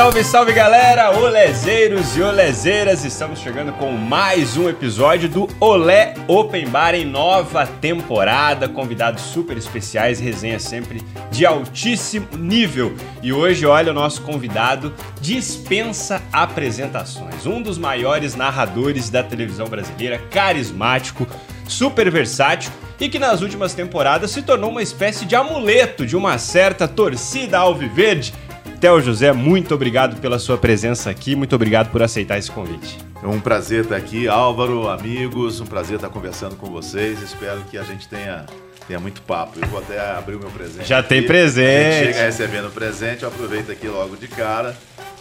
salve, salve galera, olezeiros e olezeiras! Estamos chegando com mais um episódio do Olé Open Bar em nova temporada. Convidados super especiais, resenha sempre de altíssimo nível. E hoje, olha, o nosso convidado dispensa apresentações. Um dos maiores narradores da televisão brasileira, carismático, super versátil e que nas últimas temporadas se tornou uma espécie de amuleto de uma certa torcida alviverde Theo José, muito obrigado pela sua presença aqui, muito obrigado por aceitar esse convite. É um prazer estar aqui, Álvaro, amigos, um prazer estar conversando com vocês. Espero que a gente tenha tenha muito papo. Eu vou até abrir o meu presente. Já aqui. tem presente. chega recebendo presente, eu aproveito aqui logo de cara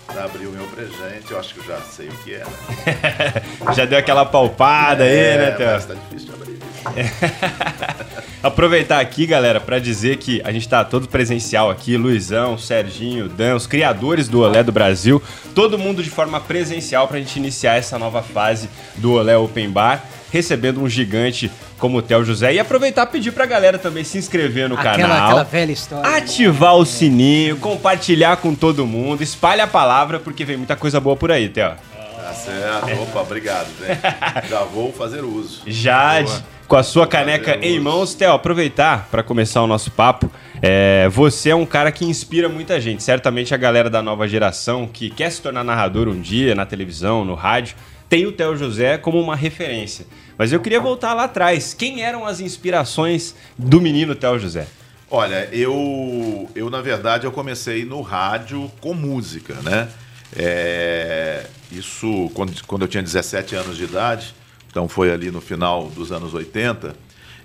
para abrir o meu presente. Eu acho que eu já sei o que é, né? já deu aquela palpada é, aí, né, Theo? Mas tá difícil de abrir. Aproveitar aqui, galera, para dizer que a gente está todo presencial aqui, Luizão, Serginho, Dan, os criadores do Olé do Brasil, todo mundo de forma presencial para a gente iniciar essa nova fase do Olé Open Bar, recebendo um gigante como o Theo José e aproveitar e pedir pra galera também se inscrever no aquela, canal. Aquela velha história. Ativar o sininho, compartilhar com todo mundo, espalha a palavra porque vem muita coisa boa por aí, Theo. Tá certo. Opa, obrigado, Já vou fazer uso. Já. Boa com a sua caneca em mãos. Theo, aproveitar para começar o nosso papo. É, você é um cara que inspira muita gente. Certamente a galera da nova geração que quer se tornar narrador um dia na televisão, no rádio, tem o Theo José como uma referência. Mas eu queria voltar lá atrás. Quem eram as inspirações do menino Theo José? Olha, eu, eu na verdade eu comecei no rádio com música, né? É, isso quando, quando eu tinha 17 anos de idade. Então foi ali no final dos anos 80.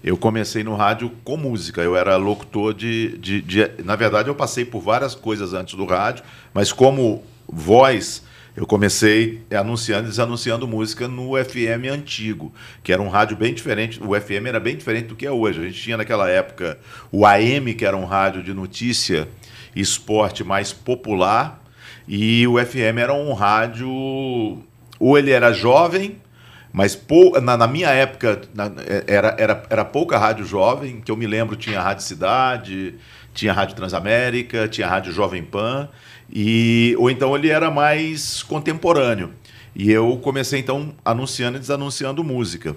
Eu comecei no rádio com música. Eu era locutor de, de, de, Na verdade, eu passei por várias coisas antes do rádio, mas como voz, eu comecei anunciando e desanunciando música no FM antigo, que era um rádio bem diferente. O FM era bem diferente do que é hoje. A gente tinha naquela época o AM, que era um rádio de notícia e esporte mais popular, e o FM era um rádio. Ou ele era jovem, mas pou, na, na, minha época na, era, era, era pouca rádio jovem, que eu me lembro tinha Rádio Cidade, tinha Rádio Transamérica, tinha Rádio Jovem Pan, e, ou então ele era mais contemporâneo. E eu comecei então anunciando e desanunciando música.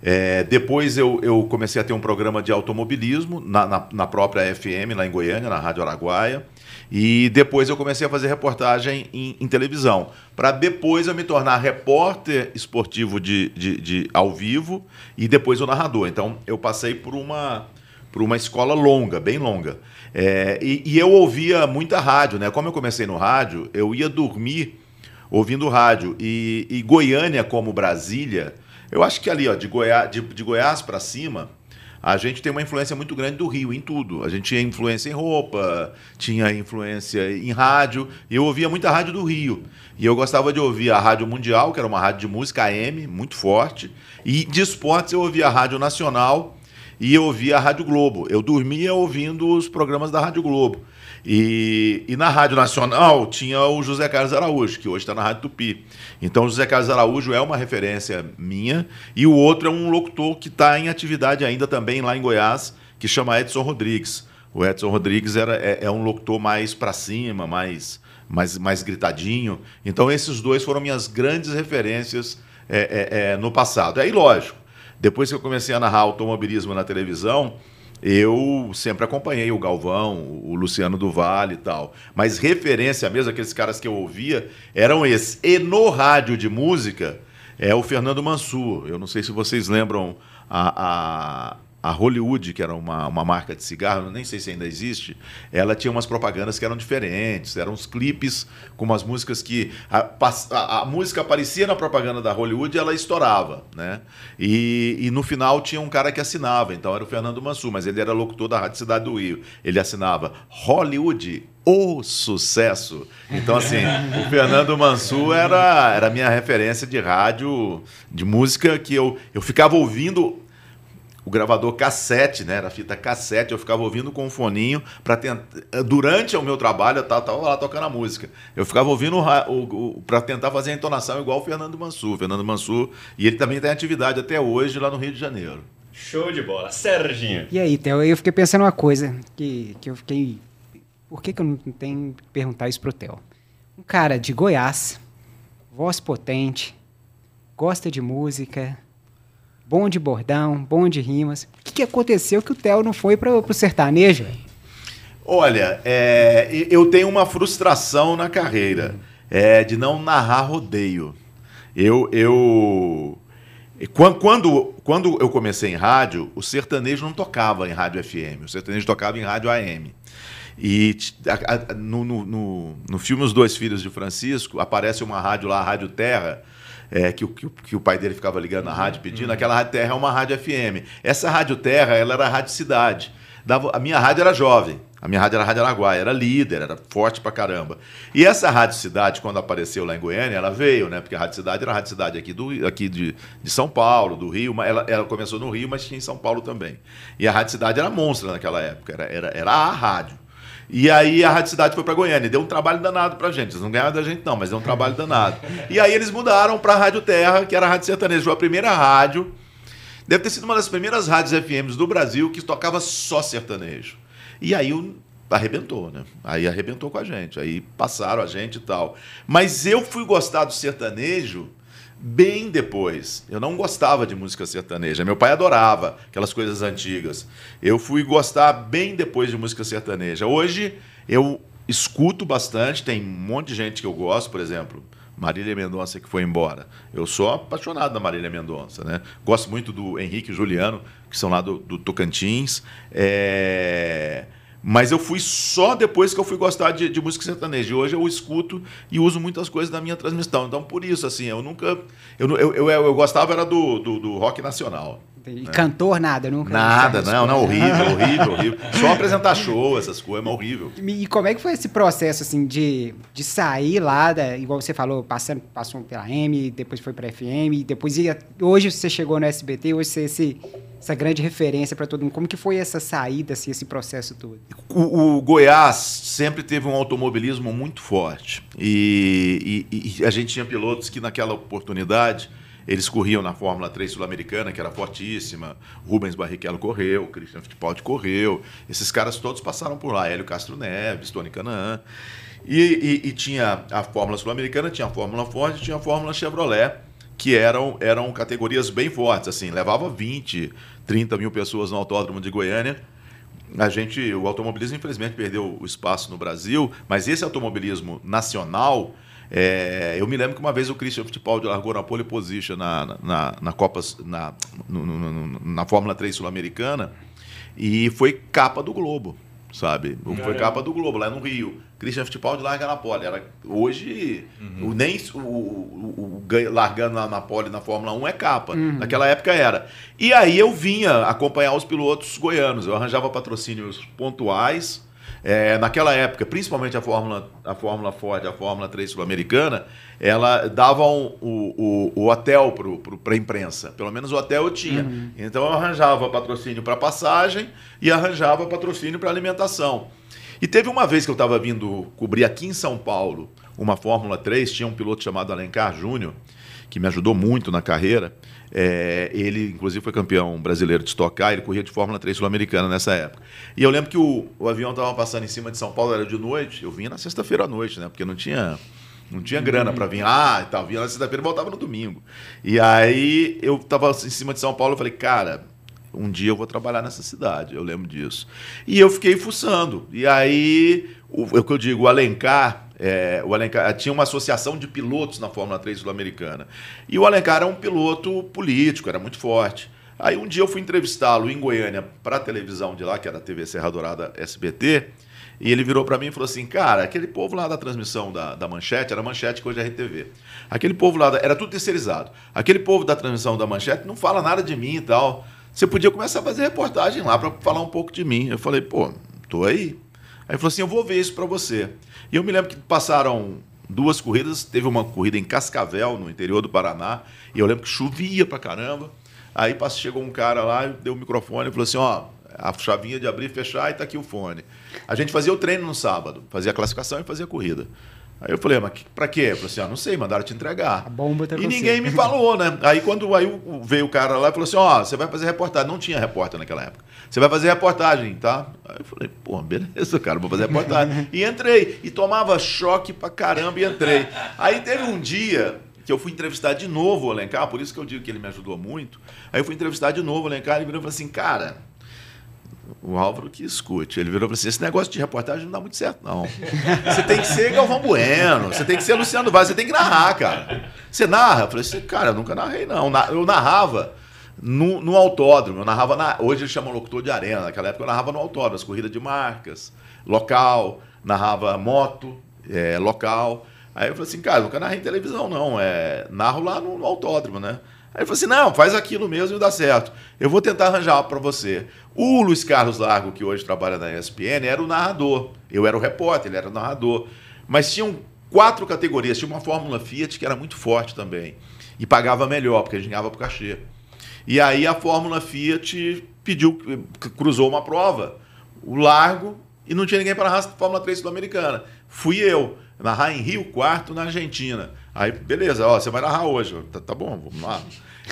É, depois eu, eu, comecei a ter um programa de automobilismo na, na, na, própria FM, lá em Goiânia, na Rádio Araguaia. E depois eu comecei a fazer reportagem em, em televisão. Para depois eu me tornar repórter esportivo de, de, de, ao vivo e depois o narrador. Então eu passei por uma, por uma escola longa, bem longa. É, e, e, eu ouvia muita rádio, né? Como eu comecei no rádio, eu ia dormir ouvindo rádio. E, e Goiânia, como Brasília, eu acho que ali, ó, de, Goiás, de, de Goiás para cima, a gente tem uma influência muito grande do Rio em tudo. A gente tinha influência em roupa, tinha influência em rádio, e eu ouvia muita rádio do Rio. E eu gostava de ouvir a Rádio Mundial, que era uma rádio de música AM, muito forte, e de esportes eu ouvia a Rádio Nacional e eu ouvia a Rádio Globo. Eu dormia ouvindo os programas da Rádio Globo. E, e na Rádio Nacional tinha o José Carlos Araújo, que hoje está na Rádio Tupi. Então, o José Carlos Araújo é uma referência minha, e o outro é um locutor que está em atividade ainda também lá em Goiás, que chama Edson Rodrigues. O Edson Rodrigues era, é, é um locutor mais para cima, mais, mais, mais gritadinho. Então, esses dois foram minhas grandes referências é, é, é no passado. Aí, lógico, depois que eu comecei a narrar automobilismo na televisão, eu sempre acompanhei o Galvão, o Luciano do Vale e tal. Mas referência mesmo, aqueles caras que eu ouvia, eram esses. E no rádio de música, é o Fernando Mansur. Eu não sei se vocês lembram a, a a Hollywood, que era uma, uma marca de cigarro, nem sei se ainda existe, ela tinha umas propagandas que eram diferentes, eram uns clipes com umas músicas que. A, a, a música aparecia na propaganda da Hollywood e ela estourava, né? E, e, no final tinha um cara que assinava, então era o Fernando Mansur, mas ele era locutor da Rádio Cidade do Rio. Ele assinava Hollywood, o sucesso. Então, assim, o Fernando Mansur era, era a minha referência de rádio, de música que eu, eu ficava ouvindo o gravador cassete, né? Era fita cassete, eu ficava ouvindo com um foninho para tentar. Durante o meu trabalho, eu tava, lá tocando a música. Eu ficava ouvindo o, o, para tentar fazer a entonação igual o Fernando Mansur. Fernando Mansur, e ele também tem atividade até hoje lá no Rio de Janeiro. Show de bola. Serginho. E aí, Theo, eu fiquei pensando uma coisa, que, que eu fiquei. Por que, que eu não tenho que perguntar isso pro Theo? Um cara de Goiás, voz potente, gosta de música, bom de bordão, bom de rimas. O que, que aconteceu que o Theo não foi para o sertanejo? Olha, é, eu tenho uma frustração na carreira é, de não narrar rodeio. Eu, eu quando, quando eu comecei em rádio, o sertanejo não tocava em rádio FM, o sertanejo tocava em rádio AM. E no, no, no, no filme Os Dois Filhos de Francisco, aparece uma rádio lá, a Rádio Terra, é, que, que, que, o pai dele ficava ligando na rádio pedindo. Uhum. Aquela Rádio Terra é uma rádio FM. Essa Rádio Terra, ela era a Rádio Cidade. Dava, a minha rádio era jovem. A minha rádio era a Rádio Araguaia, era líder, era forte pra caramba. E essa Rádio Cidade, quando apareceu lá em Goiânia, ela veio, né? Porque a Rádio Cidade era a Rádio Cidade aqui, do, aqui de, de São Paulo, do Rio. Ela, ela começou no Rio, mas tinha em São Paulo também. E a Rádio Cidade era monstra naquela época, era, era, era a rádio. E aí a Rádio Cidade foi para Goiânia, deu um trabalho danado pra gente. Eles não ganharam da gente, não, mas deu um trabalho danado. E aí eles mudaram para a Rádio Terra, que era a Rádio Sertaneja, foi a primeira rádio. Deve ter sido uma das primeiras rádios FMs do Brasil que tocava só sertanejo. E aí o arrebentou, né? Aí arrebentou com a gente. Aí passaram a gente e tal. Mas eu fui gostar do sertanejo bem depois. Eu não gostava de música sertaneja. Meu pai adorava aquelas coisas antigas. Eu fui gostar bem depois de música sertaneja. Hoje eu escuto bastante, tem um monte de gente que eu gosto, por exemplo. Marília Mendonça que foi embora. Eu sou apaixonado da Marília Mendonça, né? Gosto muito do Henrique e Juliano, que são lá do, do Tocantins. É... Mas eu fui só depois que eu fui gostar de, de música sertaneja. E hoje eu escuto e uso muitas coisas da minha transmissão. Então, por isso, assim, eu nunca. Eu, eu, eu, eu gostava era do, do, do rock nacional. E né? cantor, nada, nunca? Nada, não, não, horrível, horrível, horrível. Só apresentar show, essas coisas, mas horrível. E como é que foi esse processo, assim, de, de sair lá, da, igual você falou, passando, passou pela M, depois foi pra FM, depois ia, hoje você chegou no SBT, hoje você esse essa grande referência para todo mundo. Como que foi essa saída, assim, esse processo todo? O, o Goiás sempre teve um automobilismo muito forte. E, e, e, a gente tinha pilotos que, naquela oportunidade, eles corriam na Fórmula 3 Sul-Americana, que era fortíssima. Rubens Barrichello correu, Christian Fittipaldi correu. Esses caras todos passaram por lá. Hélio Castro Neves, Tony Canaan. E, e tinha a Fórmula Sul-Americana, tinha a Fórmula Ford, tinha a Fórmula Chevrolet que eram, eram categorias bem fortes, assim, levava 20, 30 mil pessoas no autódromo de Goiânia. A gente, o automobilismo, infelizmente, perdeu o espaço no Brasil, mas esse automobilismo nacional, é, eu me lembro que uma vez o Christian Fittipaldi largou na pole position na, na, na Copa, na, no, no, na Fórmula 3 sul-americana e foi capa do Globo sabe? Caramba. Foi capa do Globo, lá no Rio. Christian Fittipaldi larga na pole. Era, hoje, uhum. o, nem o, o, o, largando na, na pole na Fórmula 1 é capa. Uhum. Naquela época era. E aí eu vinha acompanhar os pilotos goianos. Eu arranjava patrocínios pontuais é, naquela época, principalmente a Fórmula, a Fórmula Ford, a Fórmula 3 sul-americana, ela davam o, o, o hotel para a imprensa. Pelo menos o hotel eu tinha. Uhum. Então eu arranjava patrocínio para passagem e arranjava patrocínio para alimentação. E teve uma vez que eu estava vindo cobrir aqui em São Paulo uma Fórmula 3, tinha um piloto chamado Alencar Júnior, que me ajudou muito na carreira. É, ele, inclusive, foi campeão brasileiro de Stock Car, ele corria de Fórmula 3 sul-americana nessa época. E eu lembro que o, o avião estava passando em cima de São Paulo, era de noite, eu vinha na sexta-feira à noite, né? Porque não tinha, não tinha grana para vir lá e tal. Vinha na sexta-feira e voltava no domingo. E aí eu estava em cima de São Paulo, eu falei, cara, um dia eu vou trabalhar nessa cidade, eu lembro disso. E eu fiquei fuçando. E aí, o, o que eu digo, o Alencar, é, o Alencar tinha uma associação de pilotos na Fórmula 3 sul-americana. E o Alencar era um piloto político, era muito forte. Aí um dia eu fui entrevistá-lo em Goiânia para a televisão de lá, que era a TV Serra Dourada SBT, e ele virou para mim e falou assim: Cara, aquele povo lá da transmissão da, da Manchete, era Manchete que hoje é RTV. Aquele povo lá, da, era tudo terceirizado. Aquele povo da transmissão da Manchete não fala nada de mim e tal. Você podia começar a fazer reportagem lá para falar um pouco de mim. Eu falei: Pô, tô aí. Aí ele falou assim: Eu vou ver isso para você. E eu me lembro que passaram duas corridas, teve uma corrida em Cascavel, no interior do Paraná, e eu lembro que chovia pra caramba. Aí chegou um cara lá, deu o microfone e falou assim: ó, a chavinha de abrir e fechar e tá aqui o fone. A gente fazia o treino no sábado, fazia a classificação e fazia a corrida. Aí eu falei, mas pra quê? Eu falei assim, ah, não sei, mandaram te entregar. A bomba tá E ninguém você. me falou, né? Aí quando aí veio o cara lá e falou assim, ó, você vai fazer reportagem. Não tinha repórter naquela época. Você vai fazer reportagem, tá? Aí eu falei, pô, beleza, cara, vou fazer reportagem. e entrei. E tomava choque pra caramba e entrei. Aí teve um dia que eu fui entrevistar de novo o Alencar, por isso que eu digo que ele me ajudou muito. Aí eu fui entrevistar de novo o Alencar e ele virou e falou assim, cara, o Álvaro que escute. Ele virou falou assim: esse negócio de reportagem não dá muito certo, não. Você tem que ser Galvão Bueno, você tem que ser Luciano Vaz, você tem que narrar, cara. Você narra? Eu falei assim, cara, eu nunca narrei, não. Eu narrava no, no autódromo, eu narrava na. Hoje eles chamam locutor de arena. Naquela época eu narrava no autódromo, as corridas de marcas, local, narrava moto, é, local. Aí eu falei assim, cara, eu nunca narrei em televisão, não. É, narro lá no, no autódromo, né? Aí ele falou assim: não, faz aquilo mesmo e dá certo. Eu vou tentar arranjar para você. O Luiz Carlos Largo, que hoje trabalha na ESPN, era o narrador. Eu era o repórter, ele era o narrador. Mas tinham quatro categorias. Tinha uma Fórmula Fiat que era muito forte também. E pagava melhor, porque a gente ganhava por cachê. E aí a Fórmula Fiat pediu, cruzou uma prova, o Largo, e não tinha ninguém para narrar a Fórmula 3 Sul-Americana. Fui eu, narrar em Rio Quarto, na Argentina. Aí, beleza, ó, você vai narrar hoje. Tá, tá bom, vamos lá.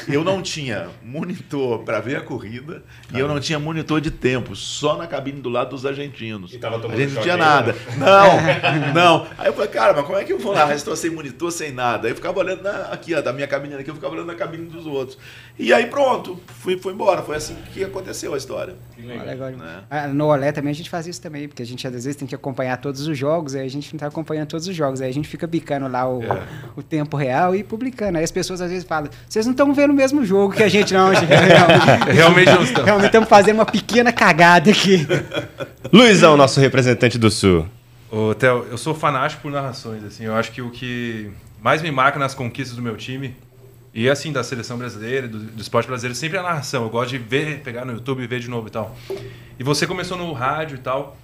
Eu não tinha monitor para ver a corrida e eu não tinha monitor de tempo, só na cabine do lado dos argentinos. E a gente não tinha nada. Não, não. Aí eu falei, cara, mas como é que eu vou narrar? Estou sem monitor, sem nada. Aí eu ficava olhando na- aqui, ó, da minha cabine aqui, eu ficava olhando na cabine dos outros. E aí pronto, fui, fui embora. Foi assim que aconteceu a história. Que Ah, legal. Ah, No Olé também a gente faz isso também, porque a gente às vezes tem que acompanhar todos os jogos, aí a gente não tá acompanhando todos os jogos, aí a gente fica bicando lá o, É. o tempo real e publicando. Aí as pessoas às vezes falam, vocês não estão vendo o mesmo jogo que a gente, não. gente, realmente, Realmente não estamos. realmente estamos fazendo uma pequena cagada aqui. Luizão, nosso representante do Sul. Ô, Theo, eu sou fanático por narrações, assim. Eu acho que o que mais me marca nas conquistas do meu time e assim da seleção brasileira, do, do esporte brasileiro, sempre é a narração. Eu gosto de ver, pegar no YouTube e ver de novo e tal. E você começou no rádio e tal.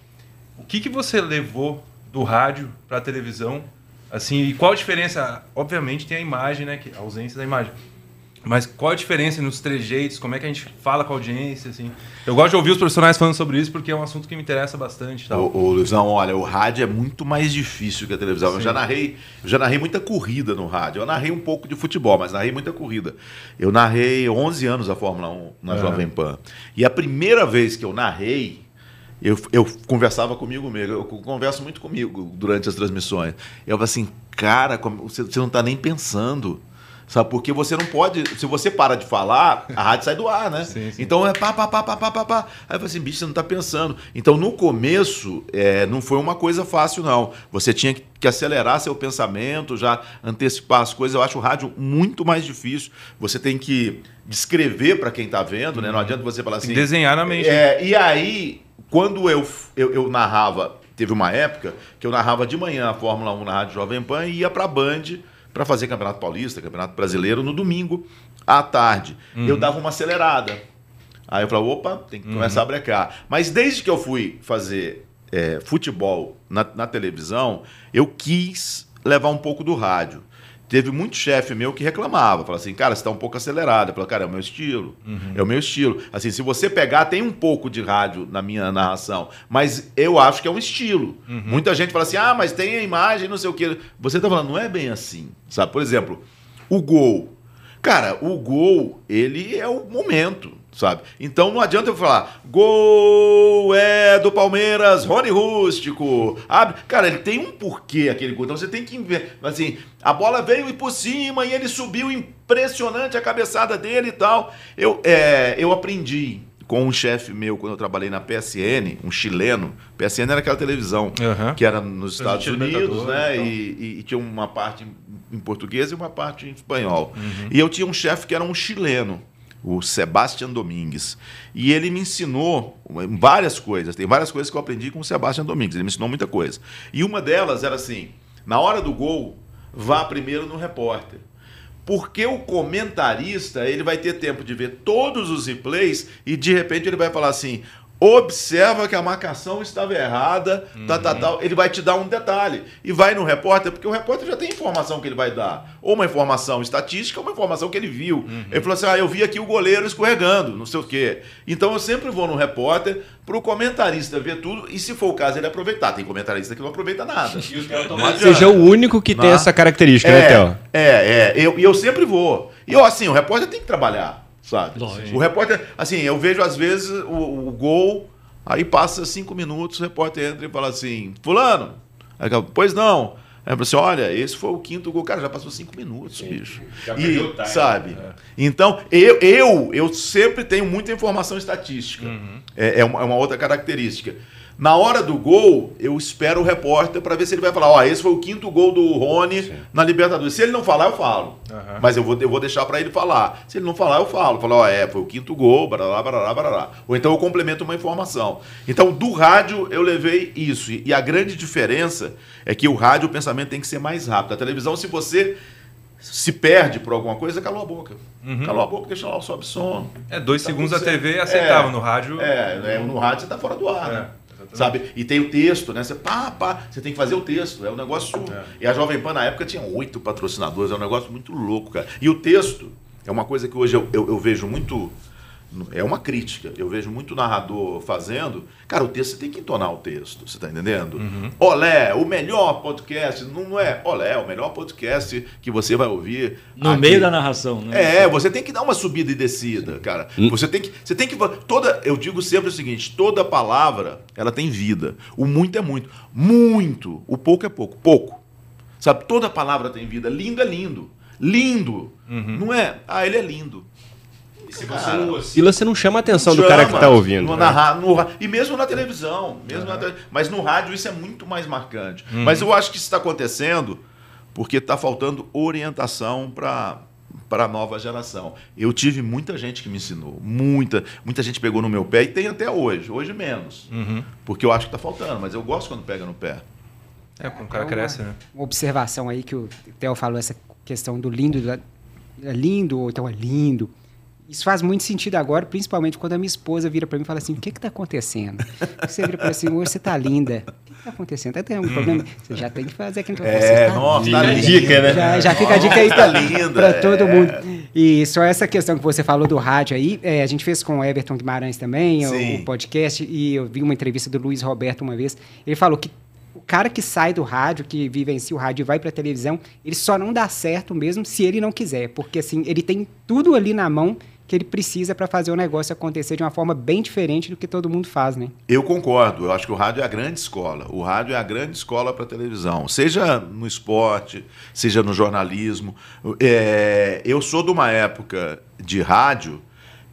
O que que você levou do rádio para a televisão? Assim, e qual a diferença? Obviamente tem a imagem, né, que a ausência da imagem. Mas qual a diferença nos trejeitos? Como é que a gente fala com a audiência, assim? Eu gosto de ouvir os profissionais falando sobre isso porque é um assunto que me interessa bastante, tal. Ô, ô, Luizão, olha, o rádio é muito mais difícil que a televisão. Eu Sim. já narrei, eu já narrei muita corrida no rádio. Eu narrei um pouco de futebol, mas narrei muita corrida. Eu narrei 11 anos a Fórmula 1 na Aham. Jovem Pan. E a primeira vez que eu narrei, eu, eu conversava comigo mesmo. Eu converso muito comigo durante as transmissões. Eu falo assim, cara, você não está nem pensando. Sabe, porque você não pode. Se você para de falar, a rádio sai do ar, né? Sim, sim. Então é pá, pá, pá, pá, pá, pá, pá. Aí eu falei assim, bicho, você não tá pensando. Então no começo, é, não foi uma coisa fácil, não. Você tinha que, que acelerar seu pensamento, já antecipar as coisas. Eu acho o rádio muito mais difícil. Você tem que descrever para quem tá vendo, né? Não adianta você falar assim. desenhar na mente. É, e aí, quando eu, eu, eu narrava, teve uma época que eu narrava de manhã a Fórmula 1 na Rádio Jovem Pan e ia pra Band para fazer Campeonato Paulista, Campeonato Brasileiro no domingo à tarde. Eu dava uma acelerada. Aí eu falava, opa, tem que começar a brecar. Mas desde que eu fui fazer é, futebol na, na televisão, eu quis levar um pouco do rádio. Teve muito chefe meu que reclamava, falava assim, cara, você está um pouco acelerado. Eu falava, cara, é o meu estilo, é o meu estilo. Assim, se você pegar, tem um pouco de rádio na minha narração, mas eu acho que é um estilo. Muita gente fala assim, ah, mas tem a imagem, não sei o quê. Você está falando, não é bem assim, sabe? Por exemplo, o gol. Cara, o gol, ele é o momento, sabe? Então não adianta eu falar, gol é do Palmeiras, Rony Rústico. Abre. Cara, ele tem um porquê aquele gol. Então você tem que ver. Assim, a bola veio e por cima e ele subiu impressionante a cabeçada dele e tal. Eu, é, eu aprendi com um chefe meu quando eu trabalhei na PSN, um chileno. PSN era aquela televisão Aham. que era nos Estados Unidos, né? e tal. E, e- e tinha uma parte em português e uma parte em espanhol. Uhum. E eu tinha um chefe que era um chileno, o Sebastian Domingues. E ele me ensinou várias coisas. Tem várias coisas que eu aprendi com o Sebastian Domingues. Ele me ensinou muita coisa. E uma delas era assim: na hora do gol, vá primeiro no repórter. Porque o comentarista ele vai ter tempo de ver todos os replays e de repente ele vai falar assim: observa que a marcação estava errada, uhum. tá, tá, tá, ele vai te dar um detalhe. E vai no repórter, porque o repórter já tem informação que ele vai dar. Ou uma informação estatística, ou uma informação que ele viu. Uhum. Ele falou assim: ah, eu vi aqui o goleiro escorregando, não sei o quê. Então eu sempre vou no repórter para o comentarista ver tudo e, se for o caso, ele aproveitar. Tem comentarista que não aproveita nada. Seja o único que tem essa característica, né, é, né, Theo? É, é. E eu, eu sempre vou. E eu, assim, o repórter tem que trabalhar sabe? Lógico. O repórter, assim, eu vejo às vezes o, o, gol, aí passa cinco minutos, o repórter entra e fala assim, fulano, aí, pois não. Aí eu assim, olha, esse foi o quinto gol. Cara, já passou cinco minutos, Sim, bicho. Já e, time, sabe? É. Então, eu, eu, eu sempre tenho muita informação estatística. Uhum. É, é, uma, é uma outra característica. Na hora do gol, eu espero o repórter para ver se ele vai falar: Ó, oh, esse foi o quinto gol do Rony Sim. na Libertadores. Se ele não falar, eu falo. Uhum. Mas eu vou, eu vou deixar para ele falar. Se ele não falar, eu falo. Falar: Ó, oh, é, foi o quinto gol, barará, barará, barará. Ou então eu complemento uma informação. Então, do rádio, eu levei isso. E a grande diferença é que o rádio, o pensamento tem que ser mais rápido. A televisão, se você se perde por alguma coisa, calou a boca. Uhum. Calou a boca, deixa lá o sobe som. É, dois tá segundos a TV aceitável. É, no rádio. É, no rádio você tá fora do ar. É. Né? Sabe? E tem o texto, né? Você, pá, pá, você tem que fazer o texto. É um negócio. É. E a Jovem Pan, na época, tinha oito patrocinadores. É um negócio muito louco, cara. E o texto é uma coisa que hoje eu, eu, eu vejo muito é uma crítica. Eu vejo muito narrador fazendo. Cara, o texto você tem que entonar o texto, você está entendendo? Uhum. Olé, o melhor podcast, não é Olé, o melhor podcast que você vai ouvir. No aqui. meio da narração, né? É, você tem que dar uma subida e descida, cara. Hum. Você tem que. Você tem que. Toda, eu digo sempre o seguinte: toda palavra ela tem vida. O muito é muito. Muito. O pouco é pouco. Pouco. Sabe? Toda palavra tem vida. Lindo é lindo. Lindo. Uhum. Não é? Ah, ele é lindo. Se você não você não chama a atenção chama, do cara que está ouvindo. No, né? na, no, e mesmo na televisão. Mesmo uhum. na, mas no rádio isso é muito mais marcante. Uhum. Mas eu acho que isso está acontecendo porque está faltando orientação para para a nova geração. Eu tive muita gente que me ensinou, muita, muita gente pegou no meu pé e tem até hoje, hoje menos, uhum. porque eu acho que está faltando, mas eu gosto quando pega no pé. É, quando o cara é cresce, né? Uma observação aí que o Theo falou, essa questão do lindo, é lindo, ou então é lindo. Isso faz muito sentido agora, principalmente quando a minha esposa vira para mim e fala assim: o que está acontecendo? Você vira para assim: hoje você está linda. O que está acontecendo? Tá tendo algum problema? Você já tem que fazer aquilo que É, tá nossa, tá dica, né? Já, já fica a dica aí para tá todo é. mundo. E só essa questão que você falou do rádio aí, é, a gente fez com o Everton Guimarães também, o, o podcast, e eu vi uma entrevista do Luiz Roberto uma vez. Ele falou que o cara que sai do rádio, que vivencia o rádio e vai para a televisão, ele só não dá certo mesmo se ele não quiser, porque assim, ele tem tudo ali na mão que ele precisa para fazer o negócio acontecer de uma forma bem diferente do que todo mundo faz, né? Eu concordo. Eu acho que o rádio é a grande escola. O rádio é a grande escola para televisão, seja no esporte, seja no jornalismo. É, eu sou de uma época de rádio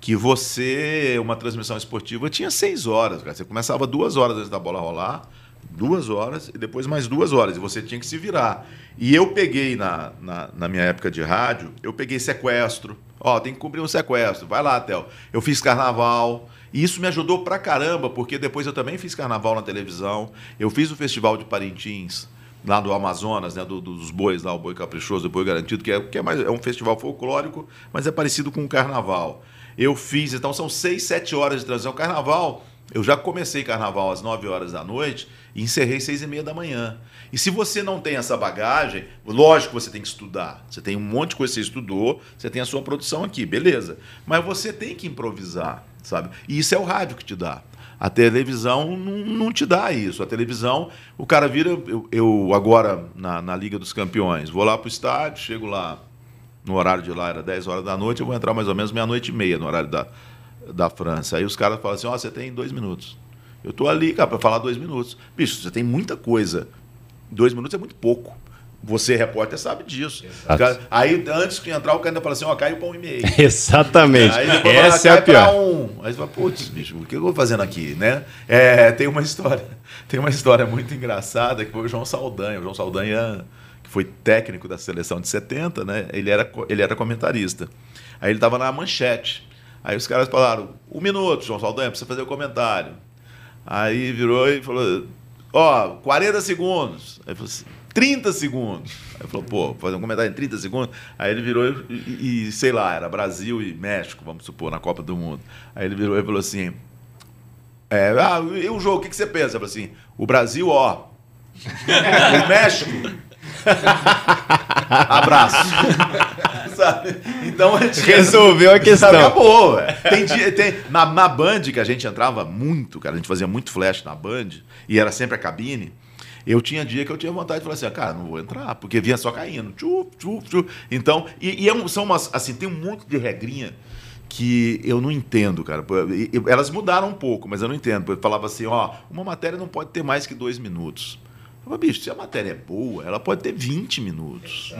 que você, uma transmissão esportiva, tinha seis horas. Cara. Você começava duas horas antes da bola rolar, duas horas e depois mais duas horas. E você tinha que se virar. E eu peguei, na, na, na minha época de rádio, eu peguei sequestro Ó, tem que cumprir um sequestro. Vai lá, Théo. Eu fiz carnaval. E isso me ajudou pra caramba, porque depois eu também fiz carnaval na televisão. Eu fiz o Festival de Parintins, lá do Amazonas, né, do, dos bois lá, o boi caprichoso, o boi garantido, que é, que é, mais, é um festival folclórico, mas é parecido com o carnaval. Eu fiz, então são seis, sete horas de transição. Carnaval, eu já comecei carnaval às nove horas da noite e encerrei seis e meia da manhã. E se você não tem essa bagagem, lógico que você tem que estudar. Você tem um monte de coisa que você estudou, você tem a sua produção aqui, beleza. Mas você tem que improvisar, sabe? E isso é o rádio que te dá. A televisão não, não te dá isso. A televisão, o cara vira. Eu, eu agora, na, na Liga dos Campeões, vou lá para o estádio, chego lá, no horário de lá era 10 horas da noite, eu vou entrar mais ou menos meia-noite e meia no horário da, da França. Aí os caras falam assim: Ó, oh, você tem dois minutos. Eu estou ali, cara, para falar dois minutos. Bicho, você tem muita coisa Dois minutos é muito pouco. Você, repórter, sabe disso. Cara, aí, antes de entrar, o cara ainda fala assim, ó, cai o pão e meio. Exatamente. Aí depois Essa fala, é a pior. Um. Aí você fala, putz, bicho, o que eu vou fazendo aqui, né? É, tem uma história, tem uma história muito engraçada que foi o João Saldanha. O João Saldanha, que foi técnico da seleção de 70, né? Ele era, ele era comentarista. Aí ele estava na manchete. Aí os caras falaram, um minuto, João Saldanha, precisa fazer o comentário. Aí virou e falou, Ó, 40 segundos. Aí falou assim, 30 segundos. Aí falou, pô, fazer um comentário em 30 segundos. Aí ele virou e, e, sei lá, era Brasil e México, vamos supor, na Copa do Mundo. Aí ele virou e falou assim: É, ah, e o jogo, o que, que você pensa? Eu falei assim, o Brasil, ó. o México. Abraço. Sabe? Então a gente Resolveu a questão. Acabou. ué. Tem dia, tem, na, na Band, que a gente entrava muito, cara, a gente fazia muito flash na Band, e era sempre a cabine. Eu tinha dia que eu tinha vontade de falar assim, ah, cara, não vou entrar, porque vinha só caindo. Tchup, tchup, tchup. Então, e, e é um- são umas, assim, tem um monte de regrinha que eu não entendo, cara. Elas mudaram um pouco, mas eu não entendo. Eu falava assim, ó, uma matéria não pode ter mais que dois minutos. Eu falava, bicho, se a matéria é boa, ela pode ter 20 minutos.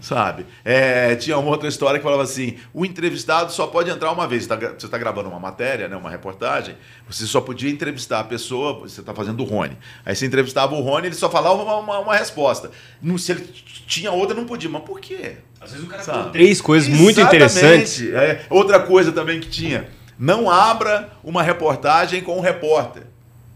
Sabe? É, tinha uma outra história que falava assim: o entrevistado só pode entrar uma vez. Você está gravando uma matéria, né, uma reportagem, você só podia entrevistar a pessoa, você está fazendo o Rony. Aí você entrevistava o Rony, ele só falava uma, uma- uma resposta. Não, se ele tinha outra, não podia. Mas por quê? Às vezes o cara Sabe? Três coisas muito interessantes. É, outra coisa também que tinha: não abra uma reportagem com um repórter.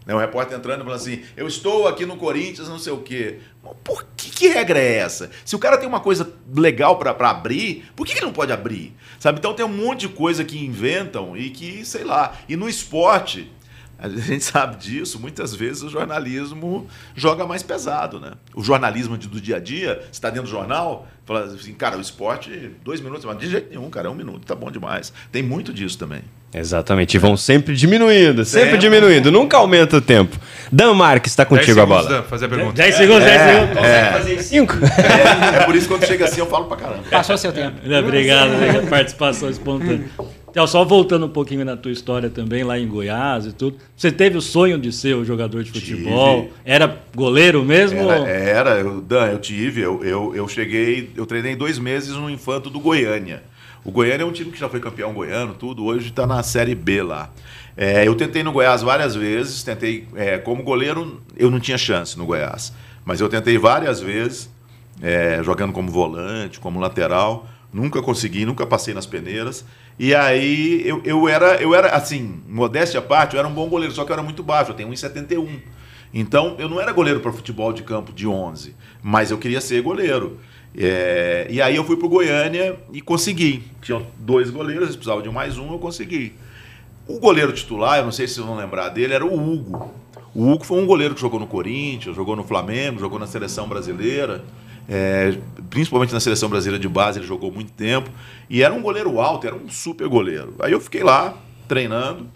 Né, o repórter entrando e falando assim: Eu estou aqui no Corinthians, não sei o quê. Por que, que regra é essa? Se o cara tem uma coisa legal pra abrir, por que, que ele não pode abrir? Sabe? Então tem um monte de coisa que inventam e que, sei lá. E no esporte, a gente sabe disso, muitas vezes o jornalismo joga mais pesado, né? O jornalismo do dia a dia, você está dentro do jornal, fala assim, cara, o esporte, dois minutos, de jeito nenhum, cara, é um minuto, tá bom demais. Tem muito disso também. Exatamente, e vão sempre diminuindo, sempre Sempre. diminuindo, nunca aumenta o tempo. Dan Marques, está 10 contigo a segundos, bola. Dan, fazer a pergunta. 10 segundos, 10 segundos. Consegue fazer em cinco? É, é por isso que quando chega assim eu falo pra caramba. Passou seu tempo. Não, Obrigado, obrigado. Participação espontânea. Então, só voltando um pouquinho na tua história também, lá em Goiás e tudo. Você teve o sonho de ser o jogador de futebol? Tive. Era goleiro mesmo? Era, era eu, Dan, eu tive, eu, eu, eu cheguei, eu treinei dois meses no Infanto do Goiânia. O Goiânia é um time que já foi campeão goiano, tudo, hoje está na Série B lá. É, eu tentei no Goiás várias vezes, tentei, é, como goleiro, eu não tinha chance no Goiás, mas eu tentei várias vezes, é, jogando como volante, como lateral, nunca consegui, nunca passei nas peneiras. E aí eu, eu era, eu era, assim, modéstia à parte, eu era um bom goleiro, só que eu era muito baixo, eu tenho 1,71. Então, eu não era goleiro para futebol de campo de 11, mas eu queria ser goleiro. É, e aí eu fui pro Goiânia e consegui. Tinham dois goleiros, eles precisavam de mais um, eu consegui. O goleiro titular, eu não sei se vocês vão lembrar dele, era o Hugo. O Hugo foi um goleiro que jogou no Corinthians, jogou no Flamengo, jogou na seleção brasileira. é, principalmente na seleção brasileira de base, ele jogou muito tempo. E era um goleiro alto, era um super goleiro. Aí eu fiquei lá, treinando,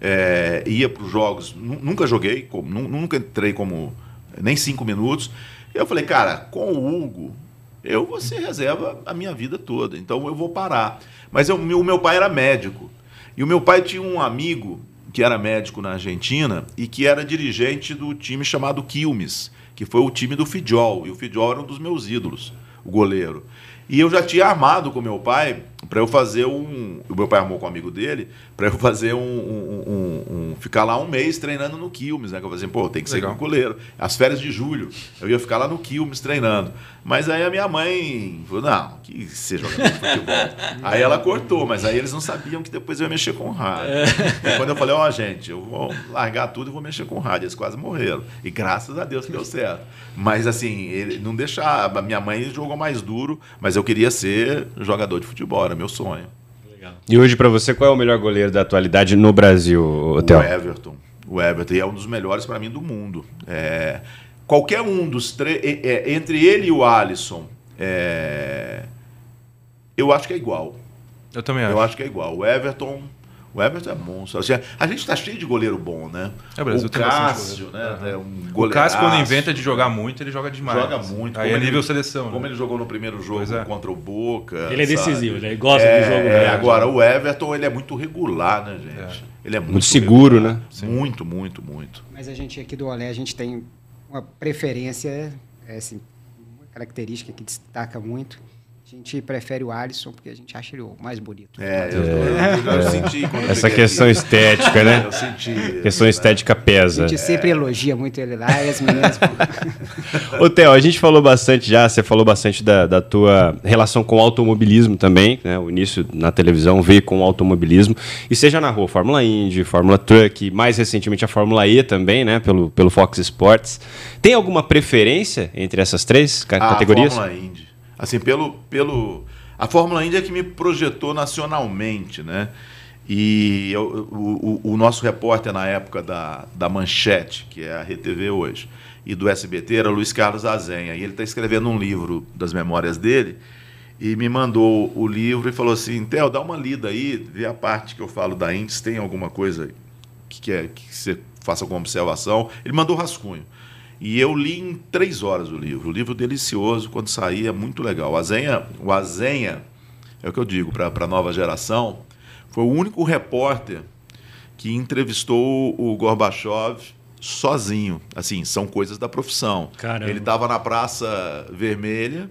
é, ia para os jogos, nu- nunca joguei, nunca entrei como nem cinco minutos. Eu falei, cara, com o Hugo, eu vou ser reserva a minha vida toda, então eu vou parar. Mas eu- o meu pai era médico. E o meu pai tinha um amigo que era médico na Argentina e que era dirigente do time chamado Quilmes, que foi o time do Fidjol. E o Fidjol era um dos meus ídolos, o goleiro. E eu já tinha armado com meu pai para eu fazer um. O meu pai armou com um amigo dele para eu fazer um, um- um- um- ficar lá um mês treinando no Quilmes, né? Que eu falei assim, pô, tem que ser Legal. com goleiro. As férias de julho, eu ia ficar lá no Quilmes treinando. Mas aí a minha mãe falou, não, que ser jogador de futebol. aí ela cortou, mas aí eles não sabiam que depois eu ia mexer com o rádio. E quando eu falei, ó, gente, eu vou largar tudo e vou mexer com o rádio. Eles quase morreram. E graças a Deus que deu certo. Mas assim, ele não deixava. Minha mãe jogou mais duro, mas eu queria ser jogador de futebol, era meu sonho. Legal. E hoje, pra você, qual é o melhor goleiro da atualidade no Brasil, Otel? O Everton. O Everton e é um dos melhores para mim do mundo. É, qualquer um dos três, é, é, entre ele e o Alisson, é, eu acho que é igual. Eu também acho. Eu acho que é igual. O Everton, o Everton é monstro. Assim, a gente tá cheio de goleiro bom, né? É, o Brasil o Cássio, né? É um O. Cássio, quando inventa de jogar muito, ele joga demais. Joga muito. Aí Como é ele- nível seleção. Como né? ele jogou no primeiro jogo é. contra o Boca. Ele é sabe? decisivo, ele gosta É, de jogo é, grande. agora, o Everton, ele é muito regular, né, gente? Ele é muito, Muito seguro, regular. né? Muito, muito, muito. Mas a gente aqui do Olé, a gente tem uma preferência, é, assim, uma característica que destaca muito. A gente prefere o Alisson porque a gente acha ele o mais bonito. É, eu, eu- eu senti quando Essa questão aqui. estética, né? Eu senti. Questão estética A pesa. gente sempre elogia muito ele lá e as meninas. Ô, Theo, a gente falou bastante já, você falou bastante da, da tua relação com o automobilismo também, né? O início na televisão veio com o automobilismo. E seja na rua, Fórmula Indy, Fórmula Truck, mais recentemente a Fórmula E também, né? Pelo, pelo Fox Sports. Tem alguma preferência entre essas três ca- categorias? A Fórmula Indy. Assim, pelo, pelo... A Fórmula Indy é que me projetou nacionalmente, né? E eu, o, o, o, nosso repórter na época da, da Manchete, que é a RTV hoje, e do SBT era Luiz Carlos Azenha. E ele está escrevendo um livro das memórias dele e me mandou o livro e falou assim: Theo, dá uma lida aí, vê a parte que eu falo da Índice, tem alguma coisa que, quer, que você faça com observação. Ele mandou rascunho. E eu li em três horas o livro. O livro delicioso, quando saía, é muito legal. O Azenha, o Azenha é o que eu digo para a nova geração, foi o único repórter que entrevistou o Gorbachev sozinho. Assim, são coisas da profissão. Caramba. Ele estava na Praça Vermelha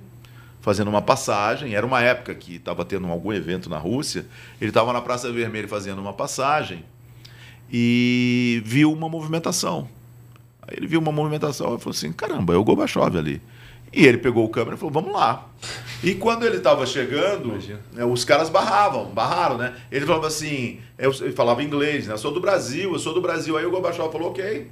fazendo uma passagem. Era uma época que estava tendo algum evento na Rússia. Ele estava na Praça Vermelha fazendo uma passagem e viu uma movimentação. Aí ele viu uma movimentação e falou assim: caramba, é o Gorbachev ali. E ele pegou o câmera e falou: vamos lá. E quando ele estava chegando, né, os caras barravam, barraram, né? Ele falava assim: eu, ele falava inglês, né? Eu sou do Brasil, eu sou do Brasil. Aí o Gorbachev falou: ok.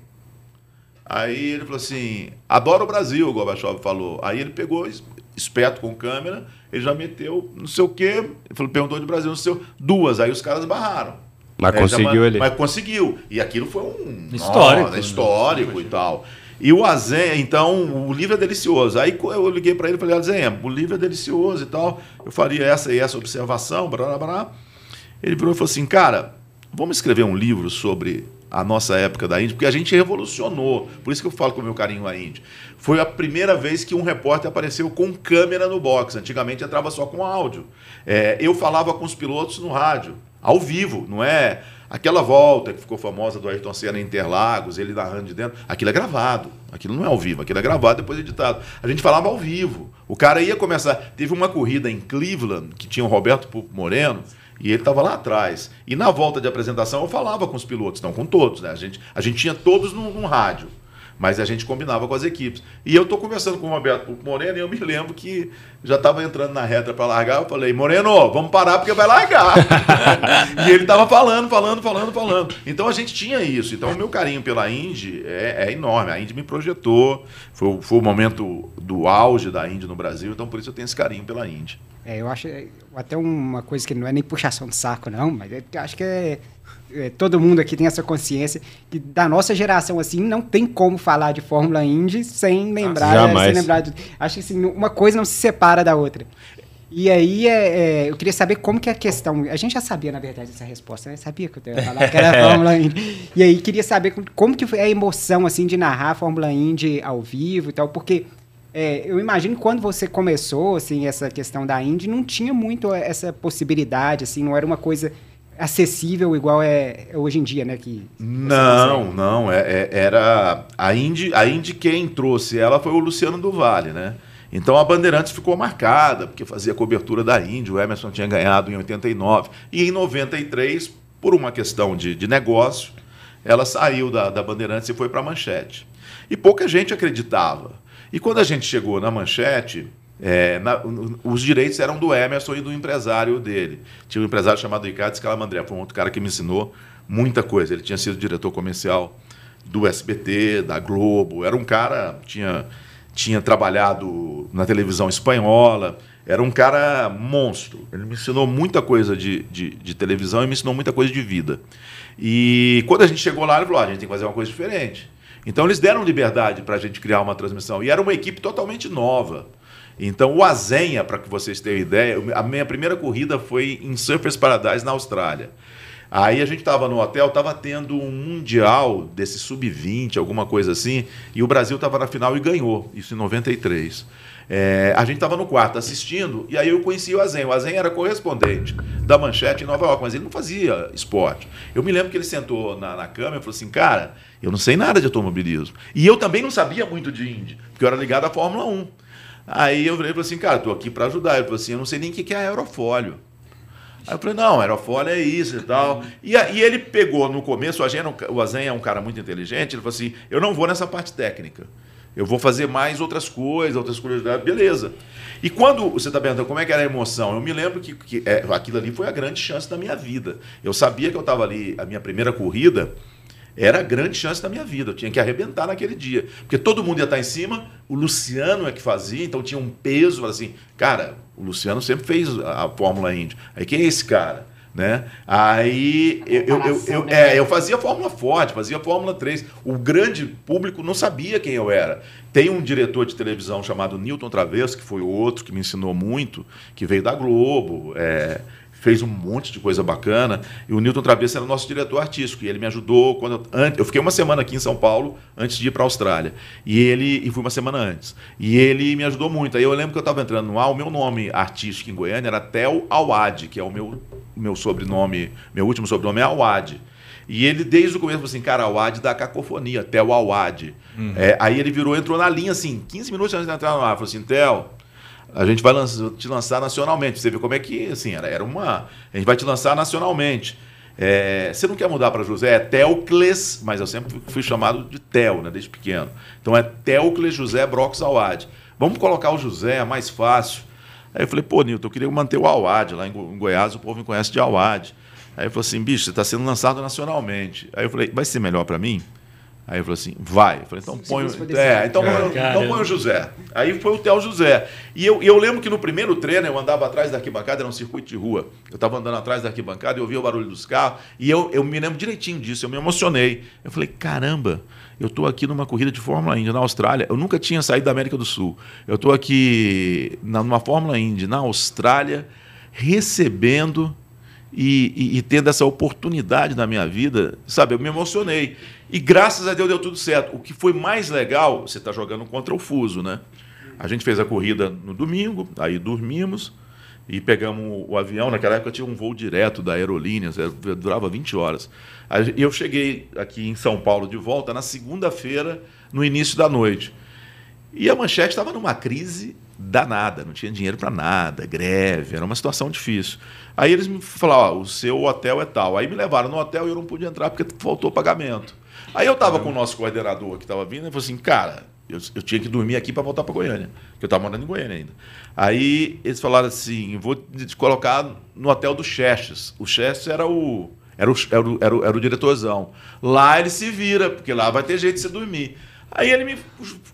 Aí ele falou assim: adoro o Brasil, o Gorbachev falou. Aí ele pegou, esperto com câmera, ele já meteu não sei o quê, ele falou, perguntou de Brasil, não sei o Duas. Aí os caras barraram. Mas é, conseguiu ele. Mas conseguiu. E aquilo foi um. Histórico. Nossa, histórico né? e tal. E o Azenha, então, o livro é delicioso. Aí eu liguei para ele e falei, Azenha, o livro é delicioso e tal. Eu faria essa e essa observação, blá, blá, blá. Ele virou e falou assim, cara, vamos escrever um livro sobre a nossa época da Índia, porque a gente revolucionou. Por isso que eu falo com o meu carinho a Índia. Foi a primeira vez que um repórter apareceu com câmera no box. Antigamente entrava só com áudio. É, eu falava com os pilotos no rádio, ao vivo, não é aquela volta que ficou famosa do Ayrton Senna em Interlagos, ele narrando de dentro. Aquilo é gravado. Aquilo não é ao vivo, aquilo é gravado depois editado. A gente falava ao vivo. O cara ia começar. Teve uma corrida em Cleveland que tinha o Roberto Moreno e ele estava lá atrás. E na volta de apresentação eu falava com os pilotos, não com todos, né? A gente, a gente tinha todos num, num rádio mas a gente combinava com as equipes. E eu estou conversando com o Roberto Moreno e eu me lembro que já estava entrando na reta para largar. Eu falei, Moreno, vamos parar porque vai largar. e ele estava falando, falando, falando, falando. Então a gente tinha isso. Então o meu carinho pela Indy é, é enorme. A Indy me projetou, foi, foi o momento do auge da Indy no Brasil, então por isso eu tenho esse carinho pela Indy. É, eu acho é, até uma coisa que não é nem puxação de saco, não, mas eu acho que é é, todo mundo aqui tem essa consciência que da nossa geração assim não tem como falar de Fórmula Indy sem lembrar, ah, sem lembrar de, acho que assim, uma coisa não se separa da outra. E aí é, é, eu queria saber como que é a questão. A gente já sabia, na verdade, essa resposta, né? Sabia que eu ia falar que era a Fórmula Indy. E aí queria saber como que foi a emoção assim de narrar a Fórmula Indy ao vivo e tal, porque é, eu imagino que quando você começou, assim, essa questão da Indy, não tinha muito essa possibilidade, assim, não era uma coisa acessível igual é, hoje em dia, né? Que não, não. É, é, era a Indy, a Indy quem trouxe ela foi o Luciano do Vale, né? Então a Bandeirantes ficou marcada, porque fazia cobertura da Indy, o Emerson tinha ganhado em 89. E em 93, por uma questão de, de negócio, ela saiu da, da Bandeirantes e foi para a Manchete. E pouca gente acreditava. E quando a gente chegou na Manchete, é, na, os direitos eram do Emerson e do empresário dele. Tinha um empresário chamado Ricardo Scalamandré, foi um outro cara que me ensinou muita coisa. Ele tinha sido diretor comercial do SBT, da Globo, era um cara, tinha, tinha trabalhado na televisão espanhola, era um cara monstro. Ele me ensinou muita coisa de, de, de televisão e me ensinou muita coisa de vida. E quando a gente chegou lá, ele falou: ah, a gente tem que fazer uma coisa diferente. Então eles deram liberdade para a gente criar uma transmissão. E era uma equipe totalmente nova. Então, o Azenha, para que vocês tenham ideia, a minha primeira corrida foi em Surfers Paradise, na Austrália. Aí a gente estava no hotel, estava tendo um mundial desse sub-20, alguma coisa assim, e o Brasil estava na final e ganhou, isso em 93. É, a gente estava no quarto assistindo, e aí eu conheci o Azen. O Azen era correspondente da Manchete em Nova York, mas ele não fazia esporte. Eu me lembro que ele sentou na, na cama e falou assim: Cara, eu não sei nada de automobilismo. E eu também não sabia muito de Indy, porque eu era ligado à Fórmula 1. Aí eu falei assim, cara, tô aqui para ajudar. Ele falou assim, eu não sei nem o que é aerofólio. Aí eu falei, não, aerofólio é isso e tal. E, e ele pegou no começo, o Azen, o Azen é um cara muito inteligente, ele falou assim, eu não vou nessa parte técnica. Eu vou fazer mais outras coisas, outras curiosidades, beleza. E quando você está perguntando como é que era a emoção, eu me lembro que, que é, aquilo ali foi a grande chance da minha vida. Eu sabia que eu estava ali, a minha primeira corrida, era a grande chance da minha vida. Eu tinha que arrebentar naquele dia. Porque todo mundo ia estar em cima, o Luciano é que fazia, então tinha um peso, assim, cara, o Luciano sempre fez a Fórmula Indy. Aí quem é esse cara? Né? Aí eu, eu, eu, eu, né? é, eu fazia Fórmula Forte, fazia Fórmula 3. O grande público não sabia quem eu era. Tem um diretor de televisão chamado Newton Travesso, que foi outro que me ensinou muito, que veio da Globo. É, fez um monte de coisa bacana. E o Newton Travesso era o nosso diretor artístico. E ele me ajudou quando eu, eu fiquei uma semana aqui em São Paulo antes de ir para a Austrália. E ele e fui uma semana antes. E ele me ajudou muito. Aí eu lembro que eu estava entrando no ar, o meu nome artístico em Goiânia era Tel Awad, que é o meu meu sobrenome, meu último sobrenome é Awad. E ele, desde o começo, falou assim, cara, Awad da cacofonia, Tel Awad. Uhum. É, aí ele virou, entrou na linha, assim, 15 minutos antes de entrar no ar, falou assim, Tel, a gente vai lançar, te lançar nacionalmente. Você vê como é que, assim, era, era uma... A gente vai te lançar nacionalmente. É, você não quer mudar para José? É Telcles, mas eu sempre fui chamado de Tel, né, desde pequeno. Então é Telcles José Brox Awad. Vamos colocar o José, é mais fácil. Aí eu falei, pô, Nilton, eu queria manter o Awad. Lá em Goiás o povo me conhece de Awad. Aí ele falou assim, bicho, você está sendo lançado nacionalmente. Aí eu falei, vai ser melhor para mim? Aí ele falou assim, vai. Eu falei, então põe, é, então, então põe o José. Aí foi o Theo José. E eu, eu lembro que no primeiro treino eu andava atrás da arquibancada, era um circuito de rua. Eu estava andando atrás da arquibancada e ouvia o barulho dos carros. E eu, eu me lembro direitinho disso, eu me emocionei. Eu falei, caramba, eu estou aqui numa corrida de Fórmula Indy na Austrália. Eu nunca tinha saído da América do Sul. Eu estou aqui numa Fórmula Indy na Austrália, recebendo e, e, e, tendo essa oportunidade na minha vida, sabe? Eu me emocionei. E graças a Deus deu tudo certo. O que foi mais legal, você está jogando contra o fuso, né? A gente fez a corrida no domingo, aí dormimos e pegamos o avião. Naquela época tinha um voo direto da Aerolíneas, durava 20 horas. E eu cheguei aqui em São Paulo de volta na segunda-feira, no início da noite. E a manchete estava numa crise danada, não tinha dinheiro para nada, greve, era uma situação difícil. Aí eles me falaram: o seu hotel é tal. Aí me levaram no hotel e eu não pude entrar porque faltou pagamento. Aí eu estava com o nosso coordenador que estava vindo e falou assim: cara, eu, eu tinha que dormir aqui para voltar para Goiânia, porque eu estava morando em Goiânia ainda. Aí eles falaram assim: vou te colocar no hotel do Chestes. O Chestes era o era o, era, o, era, o, era o diretorzão. Lá ele se vira, porque lá vai ter jeito de você dormir. Aí ele me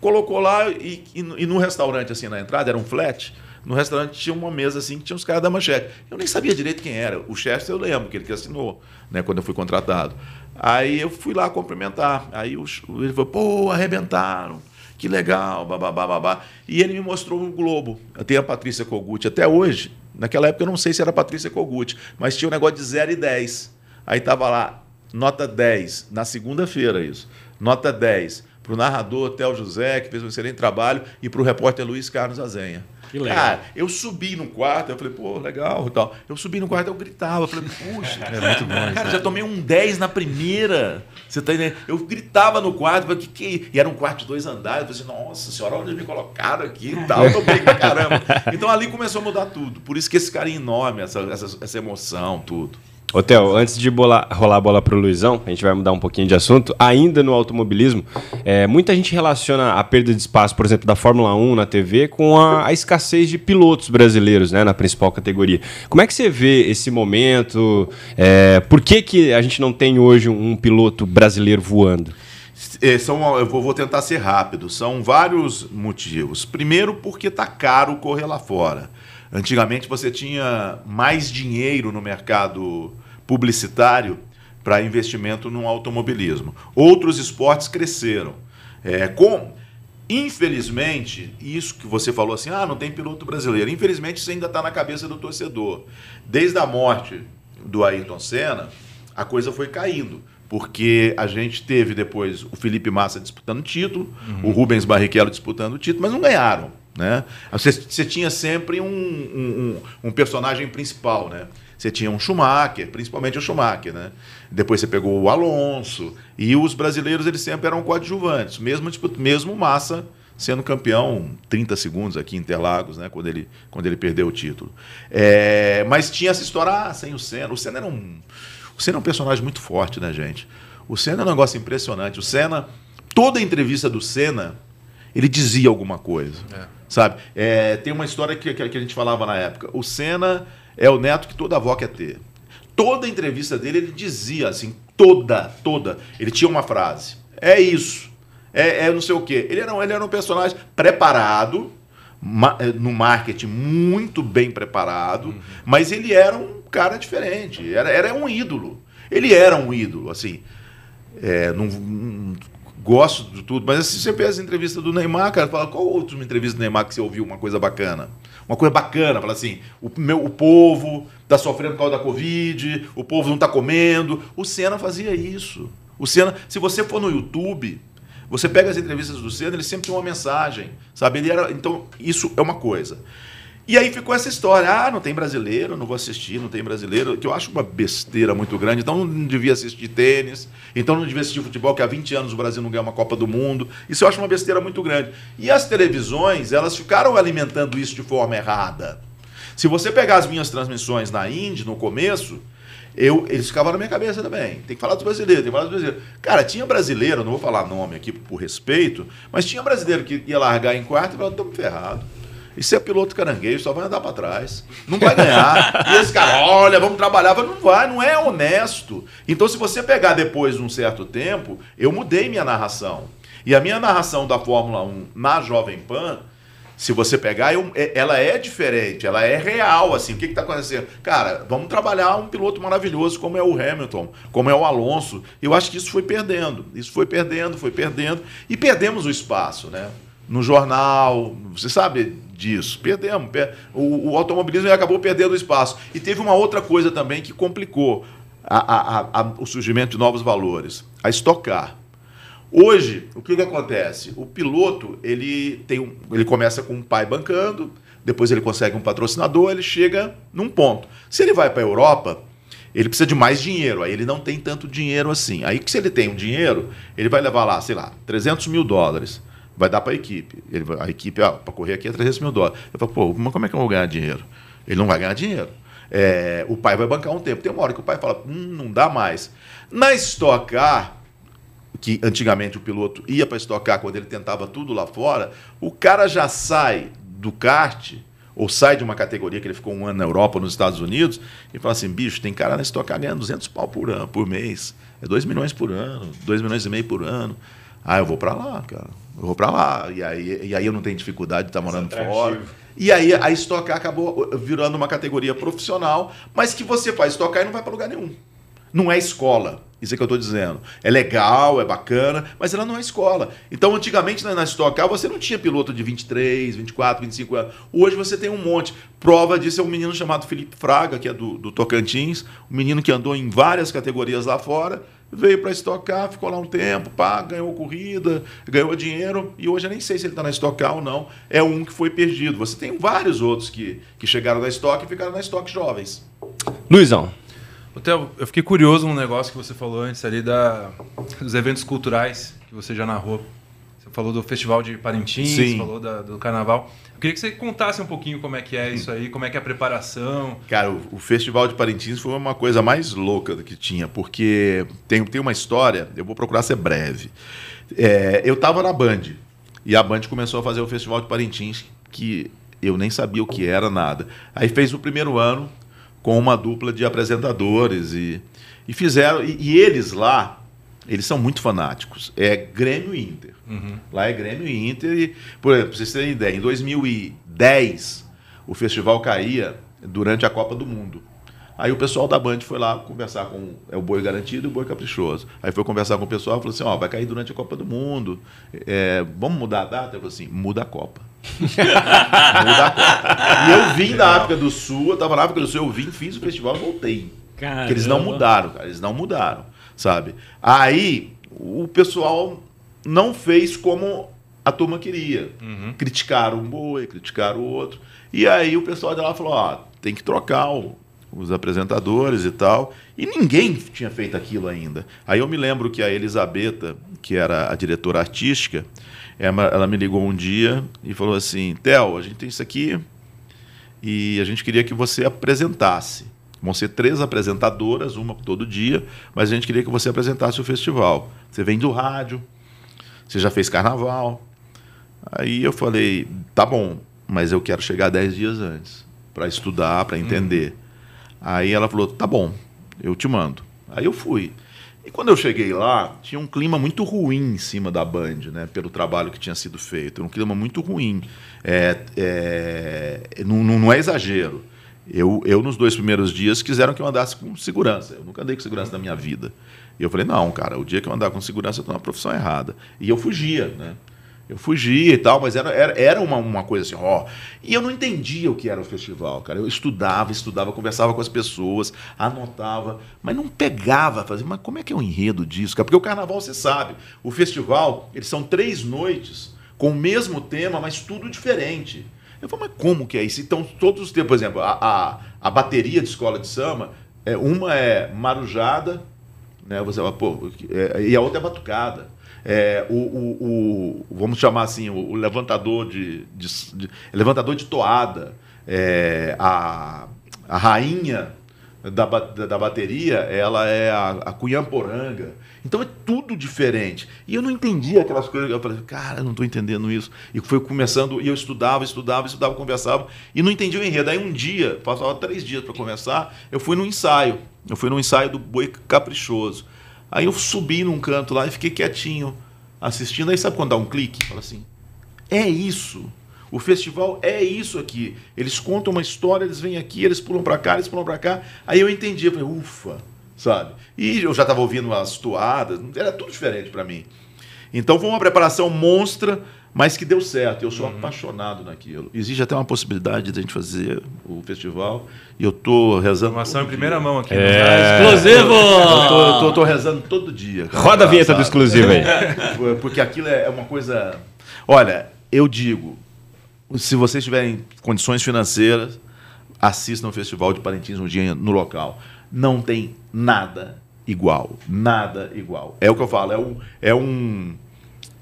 colocou lá e, e, e, no restaurante, assim, na entrada, era um flat. No restaurante tinha uma mesa assim que tinha os caras da manchete. Eu nem sabia direito quem era. O Chester eu lembro, que ele que assinou, né, quando eu fui contratado. Aí eu fui lá cumprimentar. Aí o, ele falou, pô, arrebentaram. Que legal, babá, babá. E ele me mostrou o Globo. Tenho a Patrícia Kogut até hoje. Naquela época eu não sei se era Patrícia Kogut, mas tinha um negócio de 0 e 10. Aí tava lá, nota 10, na segunda-feira isso. Nota 10 para o narrador Theo José, que fez um excelente trabalho, e para o repórter Luiz Carlos Azenha. Que legal. Cara, eu subi no quarto, eu falei, pô, legal e tal. Eu subi no quarto, eu gritava, eu falei, puxa, é muito bom. Cara, já tomei um 10 na primeira. Você tá entendendo? Eu gritava no quarto, falei, que que E era um quarto de dois andares. Eu falei, assim, nossa senhora, onde me colocaram aqui e tal? Eu tomei pra caramba. Então ali começou a mudar tudo. Por isso que esse carinho enorme, essa, essa, essa emoção, tudo. Theo, antes de bolar, rolar a bola para o Luizão, a gente vai mudar um pouquinho de assunto. Ainda no automobilismo, é, muita gente relaciona a perda de espaço, por exemplo, da Fórmula 1 na TV com a, a, escassez de pilotos brasileiros né, na principal categoria. Como é que você vê esse momento? É, por que, que a gente não tem hoje um piloto brasileiro voando? É, são, eu vou tentar ser rápido. São vários motivos. Primeiro, porque está caro correr lá fora. Antigamente você tinha mais dinheiro no mercado publicitário para investimento no automobilismo. Outros esportes cresceram. É, com, infelizmente, isso que você falou assim, ah, não tem piloto brasileiro. Infelizmente isso ainda está na cabeça do torcedor. Desde a morte do Ayrton Senna, a coisa foi caindo porque a gente teve depois o Felipe Massa disputando o título, uhum. o Rubens Barrichello disputando o título, mas não ganharam. Né? Você, você tinha sempre um, um, um, personagem principal. Né? Você tinha um Schumacher, principalmente o Schumacher. Né? Depois você pegou o Alonso. E os brasileiros eles sempre eram coadjuvantes, mesmo, tipo, mesmo Massa sendo campeão 30 segundos aqui em Interlagos, né, quando, ele, quando ele perdeu o título. É, mas tinha essa história ah, sem o Senna. O Senna era um. O Senna é um personagem muito forte, né, gente? O Senna é um negócio impressionante. O Senna, toda entrevista do Senna, ele dizia alguma coisa. É. Sabe? É, tem uma história que, que a gente falava na época. O Senna é o neto que toda avó quer ter. Toda entrevista dele ele dizia assim, toda, toda. Ele tinha uma frase. É isso. É, é não sei o quê. Ele era, ele era um personagem preparado, ma- eh, no marketing muito bem preparado, mas ele era um cara diferente, era, era um ídolo. Ele era um ídolo, assim. É, não- gosto de tudo, mas assim, você vê as entrevistas do Neymar, cara, fala, qual outra entrevista do Neymar que você ouviu uma coisa bacana? Uma coisa bacana, fala assim, o, meu, o povo tá sofrendo por causa da Covid, o povo não tá comendo. O Senna fazia isso. O Senna, se você for no YouTube, você pega as entrevistas do Senna, ele sempre tem uma mensagem, sabe? Ele era, então, isso é uma coisa. E aí ficou essa história, ah, não tem brasileiro, não vou assistir, não tem brasileiro, que eu acho uma besteira muito grande. Então não devia assistir tênis, então não devia assistir futebol, que há 20 anos o Brasil não ganha uma Copa do Mundo. Isso eu acho uma besteira muito grande. E as televisões, elas ficaram alimentando isso de forma errada. Se você pegar as minhas transmissões na Indy, no começo, eu, eles ficavam na minha cabeça também. Tem que falar dos brasileiros, tem que falar dos brasileiros. Cara, tinha brasileiro, não vou falar nome aqui por respeito, mas tinha brasileiro que ia largar em quarto e falava, estamos ferrados. Isso é piloto caranguejo, só vai andar para trás. Não vai ganhar. e esse cara, olha, vamos trabalhar. Não vai, não é honesto. Então, se você pegar depois de um certo tempo, eu mudei minha narração. E a minha narração da Fórmula 1 na Jovem Pan, se você pegar, eu- é- ela é diferente, ela é real, assim. O que está acontecendo? Cara, vamos trabalhar um piloto maravilhoso como é o Hamilton, como é o Alonso. Eu acho que isso foi perdendo. Isso foi perdendo, foi perdendo. E perdemos o espaço, né? No jornal, você sabe disso. Perdemos. per- O, o automobilismo acabou perdendo espaço. E teve uma outra coisa também que complicou a- a- a- o surgimento de novos valores. A estocar. Hoje, o que, que acontece? O piloto, ele tem um, ele começa com um pai bancando, depois ele consegue um patrocinador, ele chega num ponto. Se ele vai para a Europa, ele precisa de mais dinheiro, aí ele não tem tanto dinheiro assim. Aí que se ele tem um dinheiro, ele vai levar lá, sei lá, 300 mil dólares, vai dar para a equipe. Ele, a equipe, ah, para correr aqui é 300 mil dólares. Eu falo, pô, mas como é que eu vou ganhar dinheiro? Ele não vai ganhar dinheiro. É, o pai vai bancar um tempo. Tem uma hora que o pai fala, hum, não dá mais. Na Stock Car, que antigamente o piloto ia para estocar quando ele tentava tudo lá fora, o cara já sai do kart ou sai de uma categoria que ele ficou um ano na Europa, nos Estados Unidos, e fala assim, bicho, tem cara na Stock Car ganhando 200 pau por ano, por mês, é 2 milhões por ano, 2 milhões e meio por ano. Ah, eu vou para lá, cara. Eu vou para lá. E aí, e aí eu não tenho dificuldade de estar morando atrativo. fora. E aí a Stock acabou virando uma categoria profissional, mas que você faz Stock e não vai para lugar nenhum. Não é escola. Isso é que eu estou dizendo. É legal, é bacana, mas ela não é escola. Então, antigamente na, na Stock Car, você não tinha piloto de 23, 24, 25 anos. Hoje você tem um monte. Prova disso é um menino chamado Felipe Fraga, que é do, do Tocantins, um menino que andou em várias categorias lá fora, veio para Stock Car, ficou lá um tempo, pá, ganhou corrida, ganhou dinheiro, e hoje eu nem sei se ele está na Stock Car ou não. É um que foi perdido. Você tem vários outros que, que chegaram na Stock e ficaram na Stock jovens. Luizão. Ô, Theo, eu fiquei curioso num negócio que você falou antes ali da, dos eventos culturais que você já narrou. Você falou do Festival de Parintins, Sim. falou da- do Carnaval. Eu queria que você contasse um pouquinho como é que é isso aí, como é que é a preparação. Cara, o, o Festival de Parintins foi uma coisa mais louca que tinha, porque tem, tem uma história, eu vou procurar ser breve. É, eu estava na Band, e a Band começou a fazer o Festival de Parintins, que eu nem sabia o que era nada. Aí fez o primeiro ano com uma dupla de apresentadores, e, e fizeram. E, e eles lá, eles são muito fanáticos. É Grêmio e Inter. Lá é Grêmio e Inter. E, por exemplo, pra vocês terem ideia, em 2010, o festival caía durante a Copa do Mundo. Aí o pessoal da Band foi lá conversar com é o Boi Garantido e o Boi Caprichoso. Aí foi conversar com o pessoal e falou assim: ó, vai cair durante a Copa do Mundo. É, vamos mudar a data? Eu falei assim: muda a Copa. muda a Copa. E eu vim da África do Sul, eu tava na África do Sul, eu vim, fiz o festival e voltei. Porque eles não Caramba. mudaram, cara. Eles não mudaram, sabe? Aí o pessoal não fez como a turma queria. Criticaram um boi, criticaram o outro. E aí o pessoal de lá falou: ó, tem que trocar o- os apresentadores e tal. E ninguém tinha feito aquilo ainda. Aí eu me lembro que a Elisabetta, que era a diretora artística, ela, ela me ligou um dia e falou assim: Theo, a gente tem isso aqui e a gente queria que você apresentasse. Vão ser três apresentadoras, uma todo dia, mas a gente queria que você apresentasse o festival. Você vem do rádio, você já fez carnaval. Aí eu falei, tá bom, mas eu quero chegar dez dias antes para estudar, para entender. Aí ela falou, tá bom, eu te mando. Aí eu fui. E quando eu cheguei lá, tinha um clima muito ruim em cima da Band, né? Pelo trabalho que tinha sido feito. Um clima muito ruim. É, é, não, não é exagero. Eu, eu, nos dois primeiros dias, quiseram que eu andasse com segurança. Eu nunca andei com segurança na minha vida. E eu falei, não, cara, o dia que eu andar com segurança, eu estou na profissão errada. E eu fugia, né? Eu fugia e tal, mas era, era, era uma, uma coisa assim, ó. E eu não entendia o que era o festival, cara. Eu estudava, estudava, conversava com as pessoas, anotava, mas não pegava, fazia, mas como é que é o enredo disso, cara? Porque o carnaval, você sabe, o festival, eles são três noites com o mesmo tema, mas tudo diferente. Eu falei, mas como que é isso? Então, todos os tempos, por exemplo, a, a, a bateria de escola de samba, é, uma é marujada, né? Você fala, pô, é, e a outra é batucada. É, o, o, o, vamos chamar assim, o, levantador de, de, de, levantador de toada, é, a, a rainha da, da, da, bateria, ela é a, a Cunhamporanga. Então é tudo diferente. E eu não entendia aquelas coisas. Eu falei, cara, eu não estou entendendo isso. E foi começando, e eu estudava, estudava, estudava, conversava, e não entendia o enredo. Aí um dia, passava três dias para começar, eu fui no ensaio. Eu fui no ensaio do Boi Caprichoso. Aí eu subi num canto lá e fiquei quietinho assistindo. Aí sabe quando dá um clique? Fala assim: é isso. O festival é isso aqui. Eles contam uma história, eles vêm aqui, eles pulam para cá, eles pulam para cá. Aí eu entendi, eu falei, ufa, sabe? E eu já estava ouvindo as toadas, era tudo diferente para mim. Então foi uma preparação monstra mas que deu certo. Eu sou uhum. apaixonado naquilo. Existe até uma possibilidade de a gente fazer o festival e eu tô rezando. Informação em primeira mão aqui. É. Exclusivo! Eu tô, eu tô, tô, rezando todo dia. Cara, Roda a vinheta do exclusivo aí. Porque aquilo é uma coisa. Olha, eu digo, se vocês tiverem condições financeiras, assistam o Festival de Parintins um dia no local. Não tem nada igual. Nada igual. É o que eu falo. É um. É um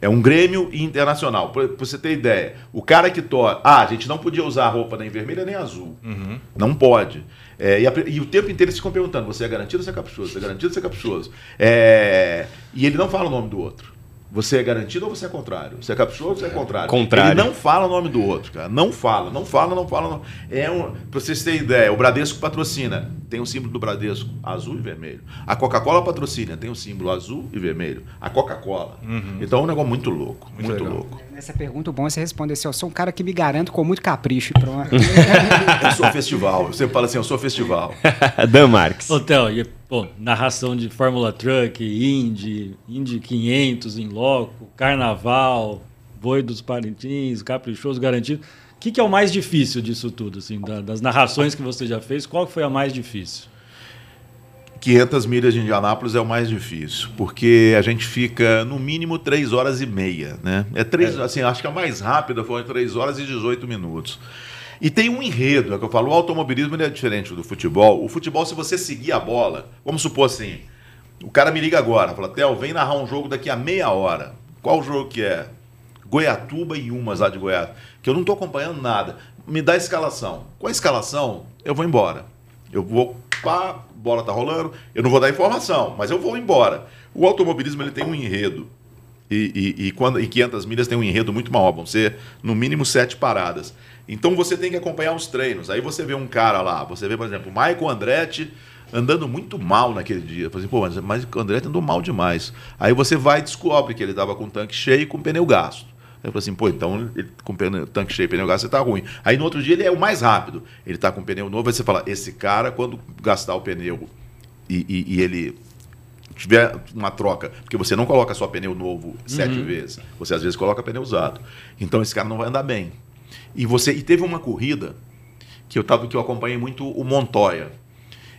é um Grêmio internacional. Para você ter ideia, o cara que torce. Ah, a gente não podia usar roupa nem vermelha nem azul. Uhum. Não pode. É, e, a, e, o tempo inteiro eles ficam perguntando: você é garantido ou você é caprichoso? Você é garantido ou você é caprichoso? É, e ele não fala o nome do outro. Você é garantido ou você é contrário? Você é ou você é contrário? Contrário. Ele não fala o nome do outro, cara. Não fala, não fala, não fala. Não. É um, pra vocês terem ideia, o Bradesco patrocina. Tem o símbolo do Bradesco, azul e vermelho. A Coca-Cola patrocina, tem o símbolo azul e vermelho. A Coca-Cola. Uhum. Então é um negócio muito louco, muito, muito louco. Nessa pergunta, o bom é você responder assim: eu sou um cara que me garanto com muito capricho. Pronto. eu sou festival. Você fala assim: eu sou festival. Dan Marques. Hotel, e Pô, narração de Fórmula Truck, Indy, Indy 500 em loco, Carnaval, Boi dos Parintins, Caprichoso Garantido. O que, que, é o mais difícil disso tudo, assim, das narrações que você já fez? Qual foi a mais difícil? 500 milhas de Indianápolis é o mais difícil, porque a gente fica no mínimo 3 horas e meia, né? É três, é. assim, acho que a mais rápida foi 3 horas e 18 minutos. E tem um enredo, é que eu falo, o automobilismo é diferente do futebol. O futebol, se você seguir a bola, vamos supor assim, o cara me liga agora, fala, Theo, vem narrar um jogo daqui a meia hora. Qual jogo que é? Goiatuba e Umas lá de Goiás. Que eu não estou acompanhando nada. Me dá a escalação. Com a escalação, eu vou embora. Eu vou, pá, bola tá rolando, eu não vou dar informação, mas eu vou embora. O automobilismo ele tem um enredo. E, e, e, quando, e 500 milhas tem um enredo muito maior, vão ser no mínimo sete paradas. Então você tem que acompanhar os treinos. Aí você vê um cara lá, você vê, por exemplo, o Michael Andretti andando muito mal naquele dia. Falei, assim, pô, mas, mas o Andretti andou mal demais. Aí você vai e descobre que ele estava com o tanque cheio e com o pneu gasto. Eu falei assim, pô, então ele, com pneu, tanque cheio e pneu gasto, você tá ruim. Aí no outro dia ele é o mais rápido. Ele tá com pneu novo, aí você fala, esse cara, quando gastar o pneu e, e, e ele tiver uma troca, porque você não coloca só pneu novo sete uhum. vezes, você às vezes coloca pneu usado. Então esse cara não vai andar bem. E você e teve uma corrida que eu tava que eu acompanhei muito o Montoya.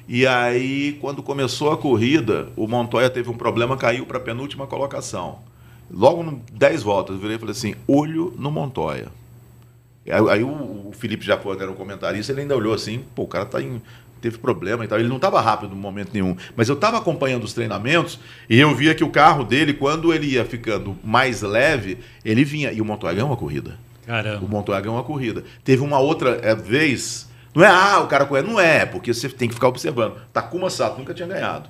E aí quando começou a corrida, o Montoya teve um problema, caiu para a penúltima colocação. Logo no 10 voltas, eu virei e falei assim: "Olho no Montoya". Aí, aí o, o, Felipe já foi, era um comentarista, ele ainda olhou assim, pô, o cara tá em teve problema e tal. Ele não estava rápido no momento nenhum. Mas eu estava acompanhando os treinamentos e eu via que o carro dele, quando ele ia ficando mais leve, ele vinha. E o Montoya ganhou uma corrida. Caramba. O Montoya ganhou uma corrida. Teve uma outra é, vez. Não é, ah, o cara correu. Não é, porque você tem que ficar observando. Takuma Sato nunca tinha ganhado.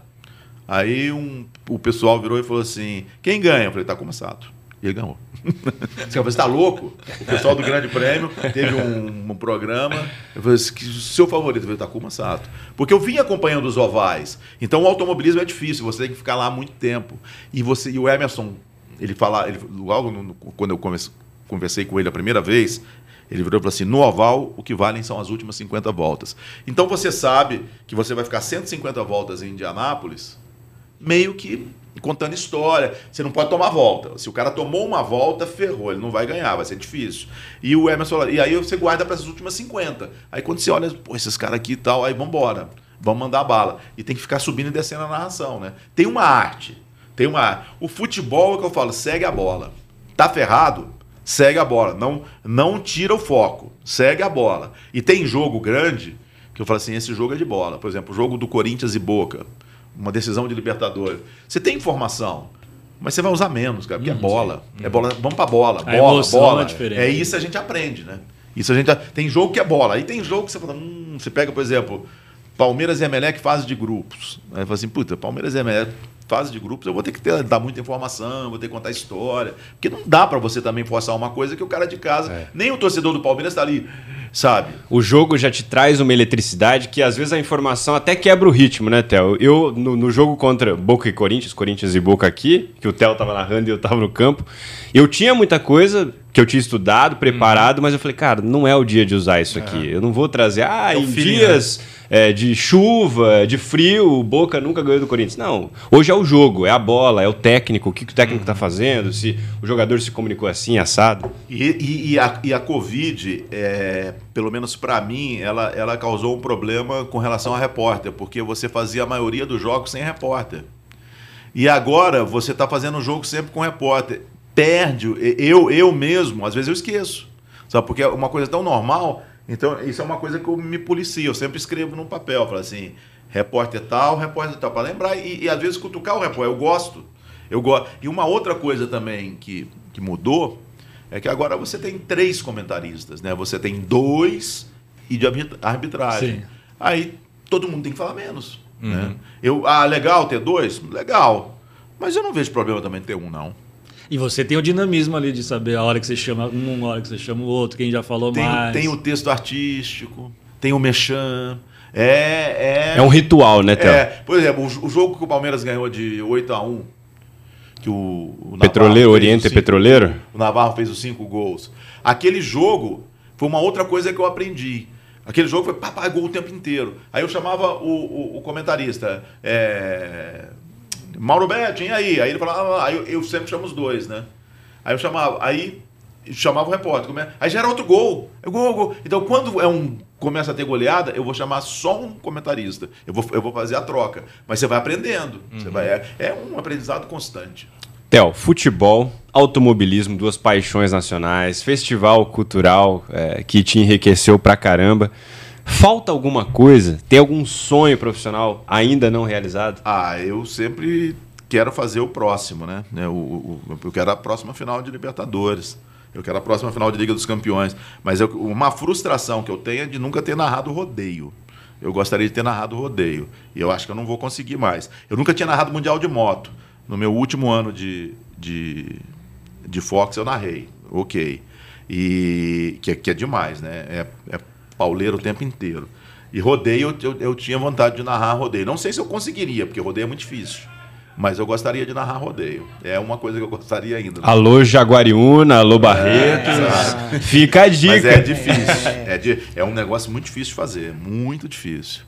Aí um, o pessoal virou e falou assim: quem ganha? Eu falei, Takuma Sato. E ele ganhou. Você está louco? O pessoal do Grande Prêmio teve um, um programa. Eu falei seu favorito foi o Takuma Sato. Porque eu vim acompanhando os ovais. Então o automobilismo é difícil, você tem que ficar lá muito tempo. E você e o Emerson, ele fala, ele, logo no, quando eu comecei, conversei com ele a primeira vez, ele virou e falou assim: no oval, o que valem são as últimas 50 voltas. Então você sabe que você vai ficar 150 voltas em Indianápolis, meio que contando história. Você não pode tomar volta. Se o cara tomou uma volta, ferrou, ele não vai ganhar, vai ser difícil. E o Emerson e aí você guarda para essas últimas 50. Aí quando você olha, pô, esses caras aqui e tal, aí vambora. Vamos mandar bala. E tem que ficar subindo e descendo a narração, né? Tem uma arte. Tem uma. O futebol é o que eu falo, segue a bola. Tá ferrado? Segue a bola. Não, não tira o foco. Segue a bola. E tem jogo grande que eu falo assim: esse jogo é de bola. Por exemplo, o jogo do Corinthians e Boca uma decisão de Libertadores. Você tem informação, mas você vai usar menos, cara, porque é bola. É bola, vamos pra bola, A bola, bola. é diferente. É isso a gente aprende, né? Isso a gente tem jogo que é bola. Aí tem jogo que você fala, hum, você pega, por exemplo, Palmeiras e Emelec fase de grupos. Aí fala assim, puta, Palmeiras e Emelec fase de grupos, eu vou ter que ter, dar muita informação, vou ter que contar história, porque não dá para você também forçar uma coisa que o cara de casa, É. nem o torcedor do Palmeiras tá ali, sabe? O jogo já te traz uma eletricidade que às vezes a informação até quebra o ritmo, né, Theo? Eu, no, no jogo contra Boca e Corinthians, Corinthians e Boca aqui, que o Theo tava narrando e eu tava no campo, eu tinha muita coisa que eu tinha estudado, preparado, mas eu falei, cara, não é o dia de usar isso aqui. Eu não vou trazer, ah, É em dias é, de chuva, de frio, o Boca nunca ganhou do Corinthians. Não, hoje é o jogo, é a bola, é o técnico, o que, que o técnico tá fazendo, se o jogador se comunicou assim, assado. E, e- e a, e a Covid, é, pelo menos para mim, ela, ela causou um problema com relação a repórter, porque você fazia a maioria dos jogos sem repórter. E agora você está fazendo o jogo sempre com repórter. Perde. Eu, eu mesmo, às vezes eu esqueço. Sabe? Porque é uma coisa tão normal. Então, isso é uma coisa que eu me policio. Eu sempre escrevo no papel. Falo assim, repórter tal, repórter tal. Para lembrar e, e às vezes cutucar o repórter. Eu gosto. Eu gosto. E uma outra coisa também que, que mudou é que agora você tem três comentaristas, né? Você tem dois e de arbit- arbitragem. Sim. Aí todo mundo tem que falar menos. Né? Eu, ah, legal ter dois? Legal. Mas eu não vejo problema também ter um, não. E você tem o dinamismo ali de saber a hora que você chama um, a hora que você chama o outro, quem já falou Tem, mais. tem o texto artístico, tem o mechan. É, é, É um ritual, né, Theo? É, por exemplo, o, o jogo que o Palmeiras ganhou de 8 a 1 que o, o Navarro Petroleiro, fez Oriente os é cinco- petroleiro? O Navarro fez os cinco gols. Aquele jogo foi uma outra coisa que eu aprendi. Aquele jogo foi papai gol o tempo inteiro. Aí eu chamava o, o- o comentarista, é, Mauro Betti, e aí? Aí ele falava, ah, aí eu, eu sempre chamo os dois, né? Aí eu chamava, aí chamava o repórter, come- aí já era outro gol. É gol, gol. Então quando é um começa a ter goleada, eu vou chamar só um comentarista. Eu vou, eu vou fazer a troca. Mas você vai aprendendo. Você vai, é, é um aprendizado constante. Theo, futebol, automobilismo, duas paixões nacionais, festival cultural é, que te enriqueceu pra caramba. Falta alguma coisa? Tem algum sonho profissional ainda não realizado? Ah, eu sempre quero fazer o próximo, né? É, o- o- o- eu quero a próxima final de Libertadores. Eu quero a próxima final de Liga dos Campeões. Mas eu- uma frustração que eu tenho é de nunca ter narrado rodeio. Eu gostaria de ter narrado rodeio. E eu acho que eu não vou conseguir mais. Eu nunca tinha narrado Mundial de Moto. No meu último ano de, de, de Fox eu narrei. Ok. E que, é- que é demais, né? É, é pauleiro o tempo inteiro. E rodeio, eu, eu, eu tinha vontade de narrar rodeio. Não sei se eu conseguiria, porque rodeio é muito difícil. Mas eu gostaria de narrar rodeio. É uma coisa que eu gostaria ainda. né? Alô Jaguariúna, alô Barretos. Fica a dica. Mas é difícil. É, de- é um negócio muito difícil de fazer. Muito difícil.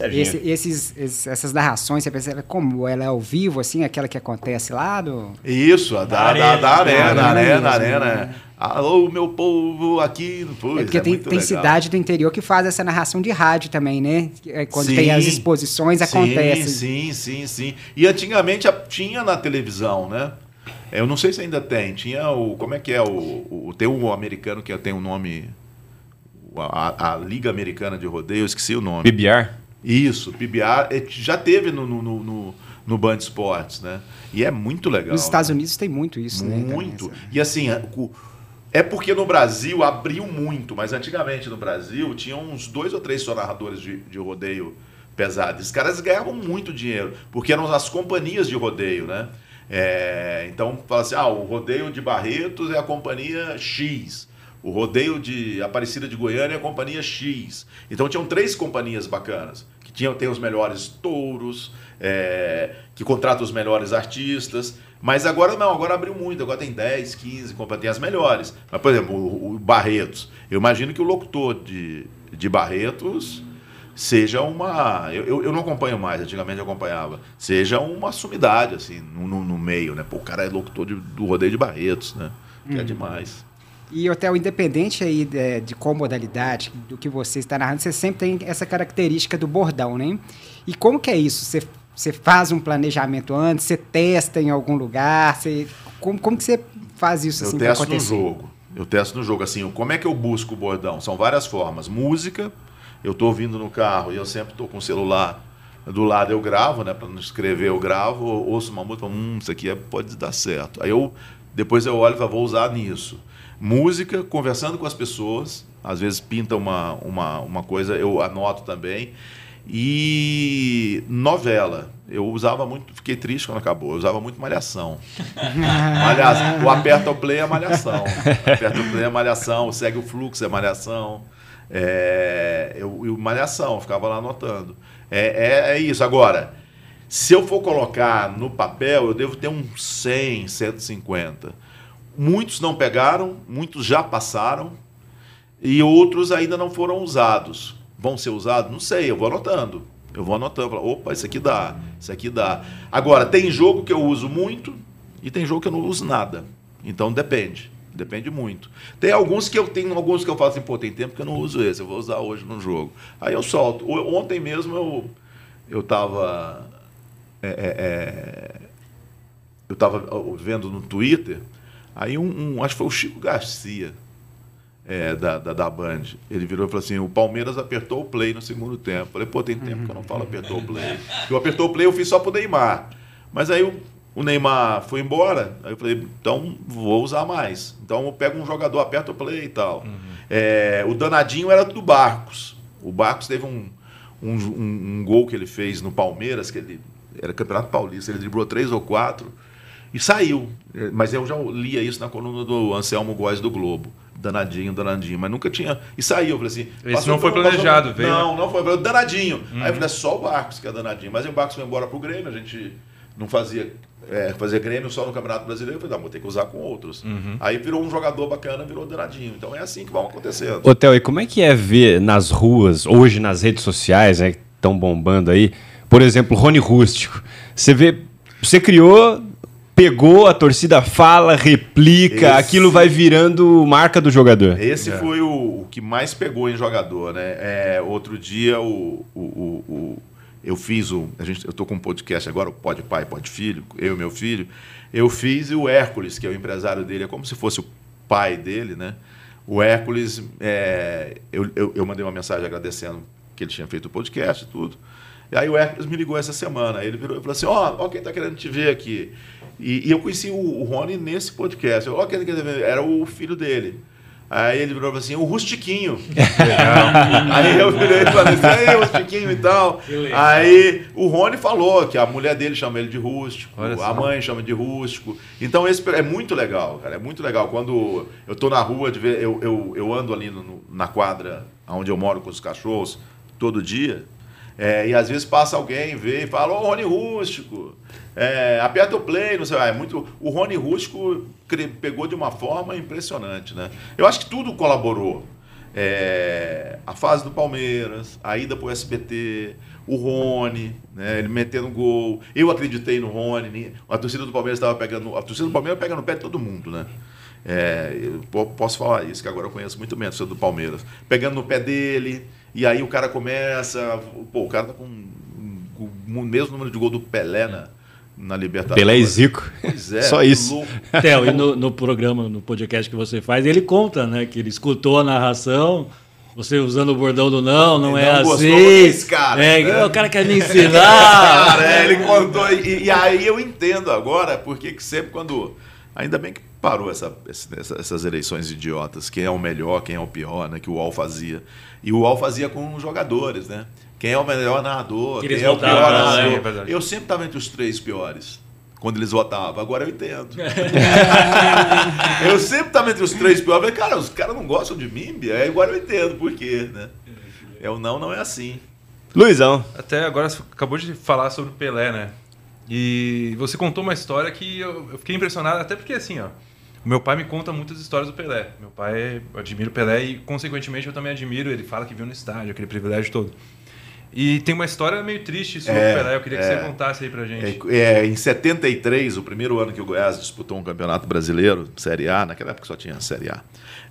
Esse- esses, esses- essas narrações, você pensa, como ela é ao vivo, assim, aquela que acontece lá do... Isso, a da, da, arena, da arena, da arena, arena arena. Alô, meu povo, aqui. Pois, é porque tem, muito tem legal. cidade do interior que faz essa narração de rádio também, né? É, Quando Sim. tem as exposições, acontece. Sim, sim, sim. E antigamente tinha na televisão, né? Eu não sei se ainda tem. Tinha o. Como é que é? O, o, tem um americano que tem o nome. A, a Liga Americana de Rodeio, eu esqueci o nome. BBR? Isso, PBA eh, já teve no, no, no, no, Band Esportes, né? E é muito legal. Nos Estados né? Unidos tem muito isso, né? também, Muito. E assim, é, o- é porque no Brasil abriu muito, mas antigamente no Brasil tinham uns dois ou três só narradores de, de rodeio pesado. Os caras ganhavam muito dinheiro, porque eram as companhias de rodeio, né? É, então, fala assim, ah, o rodeio de Barretos é a companhia X. O rodeio de Aparecida de Goiânia é a companhia X. Então tinham três companhias bacanas, que tinham tem os melhores touros, é, que contratam os melhores artistas. Mas agora não, agora abriu muito, agora tem 10, 15 companhias melhores. Mas, por exemplo, o, Barretos. Eu imagino que o locutor de, de Barretos seja uma. Eu, eu não acompanho mais, antigamente eu acompanhava. Seja uma sumidade, assim, no, no meio, né? Pô, o cara é locutor de, do rodeio de Barretos, né? Que é demais. E hotel independente aí de, de qual modalidade, do que você está narrando, você sempre tem essa característica do bordão, né? E como que é isso? Você, você faz um planejamento antes, você testa em algum lugar, você, como, como que você faz isso Eu assim pra testo no jogo. Eu testo no jogo. Assim, como é que eu busco o bordão? São várias formas. Música, eu estou ouvindo no carro e eu sempre estou com o celular do lado, eu gravo, né? Para não escrever, eu gravo, ouço uma música, falo, hum, isso aqui é- pode dar certo. Aí eu, depois eu olho e falo, vou usar nisso. Música, conversando com as pessoas, às vezes pinta uma, uma, uma coisa, eu anoto também. E novela. Eu usava muito, fiquei triste quando acabou, eu usava muito malhação. malhação. O aperta o play é malhação. Aperta o play é malhação, o segue o fluxo é malhação. É, eu, eu malhação, eu ficava lá anotando. É, é, é isso. Agora, se eu for colocar no papel, eu devo ter uns 100, 150. Muitos não pegaram, muitos já passaram e outros ainda não foram usados. Vão ser usados? Não sei, eu vou anotando. Eu vou anotando, falo, opa, isso aqui dá, isso aqui dá. Agora, tem jogo que eu uso muito e tem jogo que eu não uso nada. Então depende, depende muito. Tem alguns que eu tenho, alguns que eu falo assim, pô, tem tempo que eu não uso esse, eu vou usar hoje no jogo. Aí eu solto. Ontem mesmo eu eu estava é, é, é, eu estava vendo no Twitter, aí um, um- acho que foi o Chico Garcia, é, da, da, da Band, ele virou e falou assim, o Palmeiras apertou o play no segundo tempo. Falei, pô, tem tempo que eu não falo apertou o play. Eu apertou o play, eu fiz só pro Neymar. Mas aí o, o Neymar foi embora, aí eu falei, então vou usar mais. Então eu pego um jogador, aperta o play e tal. É, o danadinho era do Barcos. O Barcos teve um, um, um- um gol que ele fez no Palmeiras, que ele era Campeonato Paulista, ele driblou três ou quatro e saiu. É, Mas eu já lia isso na coluna do Anselmo Góes do Globo. Danadinho, danadinho. Mas nunca tinha. E saiu. Eu falei assim. Esse passou não foi planejado, passou- veio, né? Não, não foi. Foi danadinho. Aí eu falei, é só o Barcos que é danadinho. Mas aí o Barcos foi embora pro Grêmio, a gente não fazia. É, fazia Grêmio só no Campeonato Brasileiro, eu falei, não, vou ter que usar com outros. Aí virou um jogador bacana, virou danadinho. Então é assim que vão acontecendo. Ô, Theo, e como é que é ver nas ruas, hoje nas redes sociais, né, que estão bombando aí, por exemplo, Rony Rústico. Você vê, você criou, pegou, a torcida fala, replica, Esse- aquilo vai virando marca do jogador. Esse É. foi o, o que mais pegou em jogador, né? É, outro dia o, o, o- o- eu fiz o. A gente, eu tô com um podcast agora, o Pode Pai, Pode Filho, eu e meu filho. Eu fiz o Hércules, que é o empresário dele, é como se fosse o pai dele, né? O Hércules, é, eu, eu, eu mandei uma mensagem agradecendo que ele tinha feito o podcast e tudo. E aí o Hércules me ligou essa semana. Ele virou e falou assim: Ó, ó, quem tá querendo te ver aqui. E, e eu conheci o, o Rony nesse podcast. Eu, querendo ver? Era o filho dele. Aí ele virou e falou assim: o Rustiquinho. aí eu virei e falei assim: aí, Rustiquinho e tal. Aí o Rony falou que a mulher dele chama ele de rústico, a mãe chama de rústico. Então esse é muito legal, cara. É muito legal. Quando eu tô na rua, de ver, eu, eu, eu ando ali no- na quadra onde eu moro com os cachorros todo dia. É, e às vezes passa alguém, vê e fala, ô Rony Rústico, é, aperta o play, não sei, ah, é muito. O Rony cre- pegou de uma forma impressionante, né? Eu acho que tudo colaborou. É, a fase do Palmeiras, a ida pro SBT, o Rony, né, ele metendo gol. Eu acreditei no Rony, a torcida do Palmeiras estava pegando. A torcida do Palmeiras pega no pé de todo mundo, né? É, eu po- posso falar isso, que agora eu conheço muito torcida do Palmeiras. Pegando no pé dele, e aí o cara começa. Pô, o cara tá com o o mesmo número de gol do Pelé na, na Libertadores. Pelé e Zico. Pois é, Só isso. Theo, e no, no programa, no podcast que você faz, ele conta, né? Que ele escutou a narração, você usando o bordão do não, não é não gostou assim. desse cara, é, né? o cara quer me ensinar. Cara, é, ele contou. E, e aí eu entendo agora, porque que sempre quando. Ainda bem que parou essa, essa- essas eleições idiotas, quem é o melhor, quem é o pior, né? Que o UOL fazia. E o UOL fazia com os jogadores, né? Quem é o melhor narrador, Que quem é o pior né? narrador. É verdade. eu sempre estava entre os três piores. quando eles votavam. Agora eu entendo. eu sempre estava entre os três piores. Eu falei, cara, os caras não gostam de mim, Bia. Agora eu entendo por quê, né? É o não, não é assim. Luizão. Até agora você acabou de falar sobre o Pelé, né? E você contou uma história que eu, eu fiquei impressionado, até porque assim, ó. O meu pai me conta muitas histórias do Pelé. Meu pai admira o Pelé e, consequentemente, eu também admiro. Ele fala que viu no estádio, aquele privilégio todo. E tem uma história meio triste sobre É, o Pelé. Eu queria que é. você contasse aí pra gente. É, é, em 73, o primeiro ano que o Goiás disputou um campeonato brasileiro, Série A, naquela época só tinha Série A,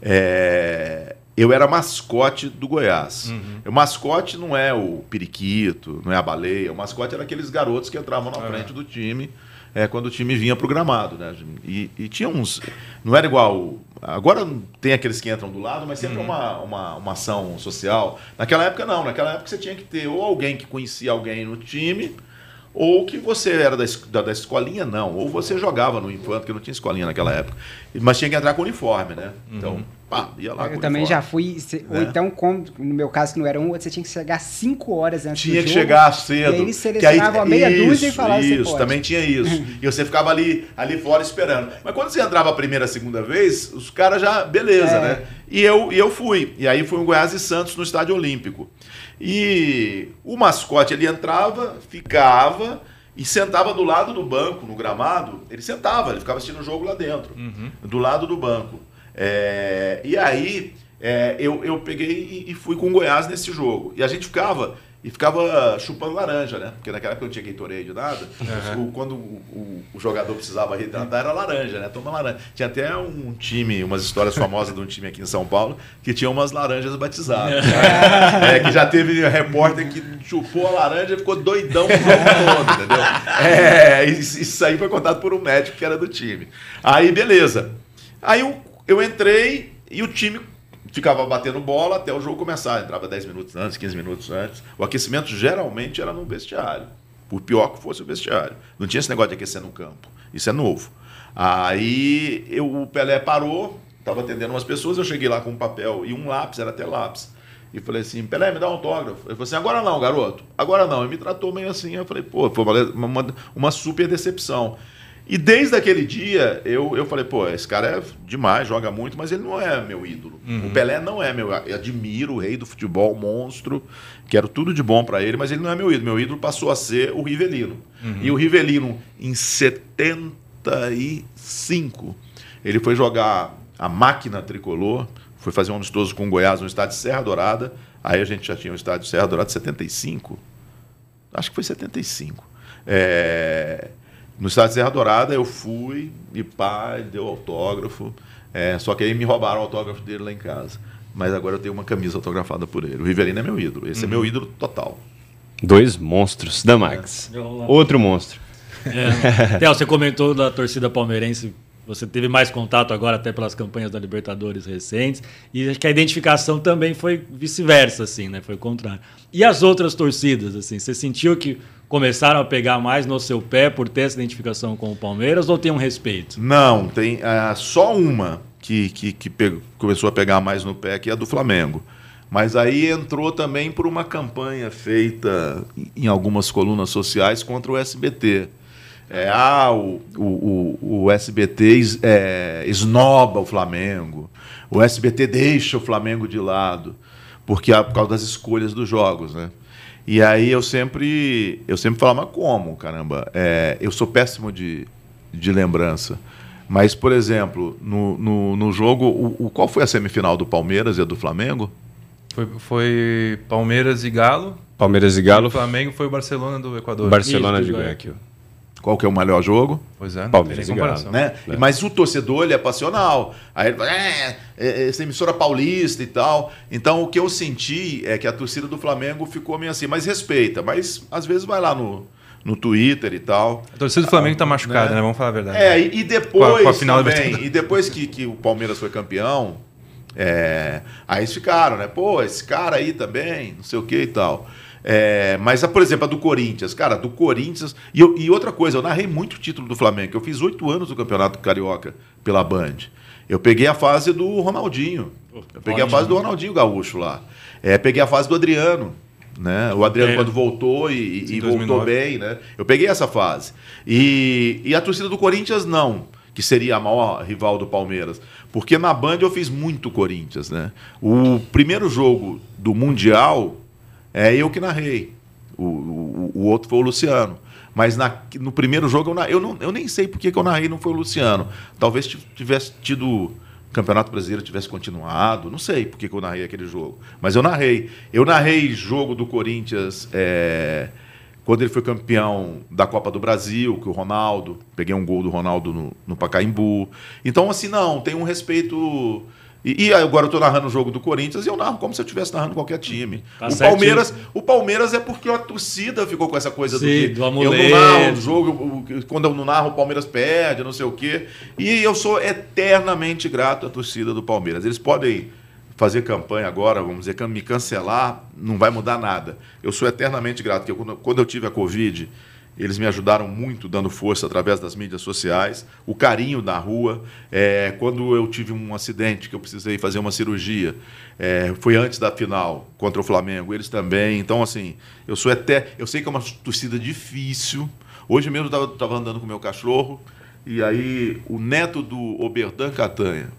é, eu era mascote do Goiás. O mascote não é o periquito, não é a baleia, o mascote era aqueles garotos que entravam na frente do time é, quando o time vinha pro gramado. Né? E, e tinha uns. Não era igual. Agora tem aqueles que entram do lado, mas sempre é uma, uma, uma ação social. Naquela época, não. Naquela época você tinha que ter ou alguém que conhecia alguém no time, ou que você era da, da, da escolinha, não. Ou você jogava no infanto, porque não tinha escolinha naquela época. Mas tinha que entrar com uniforme, né? Então, pá, ia lá Eu também já fui. se- Ou É. então, como no meu caso, que não era um, você tinha que chegar cinco horas antes Tinha do que jogo. chegar cedo. E aí eles aí- selecionavam a meia dúzia e Isso, falavam Isso, você pode. também tinha isso. e você ficava ali, ali fora esperando. Mas quando você entrava a primeira, a segunda vez, os caras já, beleza, É. né? E eu, e eu fui. E aí foi o Goiás e Santos no Estádio Olímpico. E o mascote, ele entrava, ficava e sentava do lado do banco, no gramado. Ele sentava, ele ficava assistindo o jogo lá dentro, do lado do banco. É, e aí é, eu, eu peguei e, e fui com o Goiás nesse jogo. E a gente ficava e ficava chupando laranja, né? Porque naquela época não tinha Gatorade nada. O- quando o, o- o jogador precisava reidratar era laranja, né? Toma laranja. Tinha até um time, umas histórias famosas de um time aqui em São Paulo que tinha umas laranjas batizadas. É, que já teve repórter que chupou a laranja e ficou doidão pro jogo todo, entendeu? É, isso isso aí foi contado por um médico que era do time. Aí, beleza. Aí eu, eu entrei e o time ficava batendo bola até o jogo começar. Entrava 10 minutos antes, 15 minutos antes. O aquecimento geralmente era no vestiário. Por pior que fosse o vestiário. Não tinha esse negócio de aquecer no campo. Isso é novo. Aí eu, o Pelé parou, estava atendendo umas pessoas, eu cheguei lá com um papel e um lápis, era até lápis. E falei assim, Pelé, me dá um autógrafo. Ele falou assim, agora não, garoto. Agora não. E me tratou meio assim. Eu falei, pô, foi uma, uma, uma super decepção. E desde aquele dia, eu, eu falei, pô, esse cara é demais, joga muito, mas ele não é meu ídolo. O Pelé não é meu. Eu admiro o rei do futebol, monstro, quero tudo de bom pra ele, mas ele não é meu ídolo. Meu ídolo passou a ser o Rivelino. E o Rivelino, em 75, ele foi jogar a máquina tricolor, foi fazer um amistoso com o Goiás no estádio Serra Dourada. Aí a gente já tinha o estádio Serra Dourada 75. Acho que foi 75. É, no estádio Serra Dourada eu fui e pá, ele deu autógrafo. É, só que aí me roubaram o autógrafo dele lá em casa. Mas agora eu tenho uma camisa autografada por ele. O Rivelino é meu ídolo. Esse é meu ídolo total. Dois monstros da Max. Lá. Outro monstro. É. Theo, você comentou da torcida palmeirense. Você teve mais contato agora até pelas campanhas da Libertadores recentes. E acho que a identificação também foi vice-versa, assim, né? Foi o contrário. E as outras torcidas, assim? Você sentiu que começaram a pegar mais no seu pé por ter essa identificação com o Palmeiras ou tem um respeito? Não, tem ah, só uma que, que, que pegou- começou a pegar mais no pé, que é a do Flamengo. Mas aí entrou também por uma campanha feita em- algumas colunas sociais contra o SBT. É, ah, o, o, o, SBT é, esnoba o Flamengo. O SBT deixa o Flamengo de lado. Porque é por causa das escolhas dos jogos, né? E aí eu sempre, eu sempre falava, mas como, caramba? É, eu sou péssimo de, de lembrança. Mas, por exemplo, no, no, no jogo, o, o- qual foi a semifinal do Palmeiras e a do Flamengo? Foi, foi Palmeiras e Galo. Palmeiras e O Galo, Flamengo foi o Barcelona do Equador. Barcelona Isso, de do Guayaquil. Qual que é o melhor jogo? Pois é, não Palmeiras tem e comparação. né? É. Mas o torcedor ele é passional. Aí ele fala, é, é, essa emissora paulista e tal. Então o que eu senti é que a torcida do Flamengo ficou meio assim, mas respeita, mas às vezes vai lá no, no Twitter e tal. A torcida do Flamengo tá machucada, né? né? Vamos falar a verdade. É, e, e depois Com a- com a final também, e depois que, que o Palmeiras foi campeão, é, aí eles ficaram, né? Pô, esse cara aí também, não sei o que e tal. É, mas, a, por exemplo, a do Corinthians, cara, do Corinthians. E, eu- e outra coisa, eu narrei muito título do Flamengo. Eu fiz oito anos do Campeonato Carioca pela Band. Eu peguei a fase do Ronaldinho. Eu peguei a fase do Ronaldinho Gaúcho lá. É, peguei a fase do Adriano. Né? O Adriano, É. quando voltou e, e voltou 2009. bem, né? Eu peguei essa fase. E, e a torcida do Corinthians, não, que seria a maior rival do Palmeiras. Porque na Band eu fiz muito Corinthians, né? O primeiro jogo do Mundial é eu que narrei. O, o, o outro foi o Luciano. Mas na- no primeiro jogo eu, eu, não, eu nem sei por que eu narrei não foi o Luciano. Talvez ti- tivesse tido Campeonato Brasileiro tivesse continuado, não sei por que eu narrei aquele jogo. Mas eu narrei. Eu narrei jogo do Corinthians é, quando ele foi campeão da Copa do Brasil, que o Ronaldo, peguei um gol do Ronaldo no, no Pacaembu. Então, assim, não, tem um respeito. E, e agora eu estou narrando o jogo do Corinthians e eu narro como se eu estivesse narrando qualquer time. Tá o, certinho. Palmeiras, o Palmeiras é porque a torcida ficou com essa coisa Sim, do que do eu não narro o jogo, quando eu não narro, o Palmeiras perde, não sei o quê. E eu sou eternamente grato à torcida do Palmeiras. Eles podem fazer campanha agora, vamos dizer, me cancelar, não vai mudar nada. Eu sou eternamente grato, porque eu- quando eu tive a Covid, eles me ajudaram muito, dando força através das mídias sociais, o carinho da rua. É, quando eu tive um acidente que eu precisei fazer uma cirurgia, é, foi antes da final contra o Flamengo, eles também. Então, assim, eu sou até. Eu sei que é uma torcida difícil. Hoje mesmo eu estava andando com o meu cachorro, e aí o neto do Oberdan Catanha,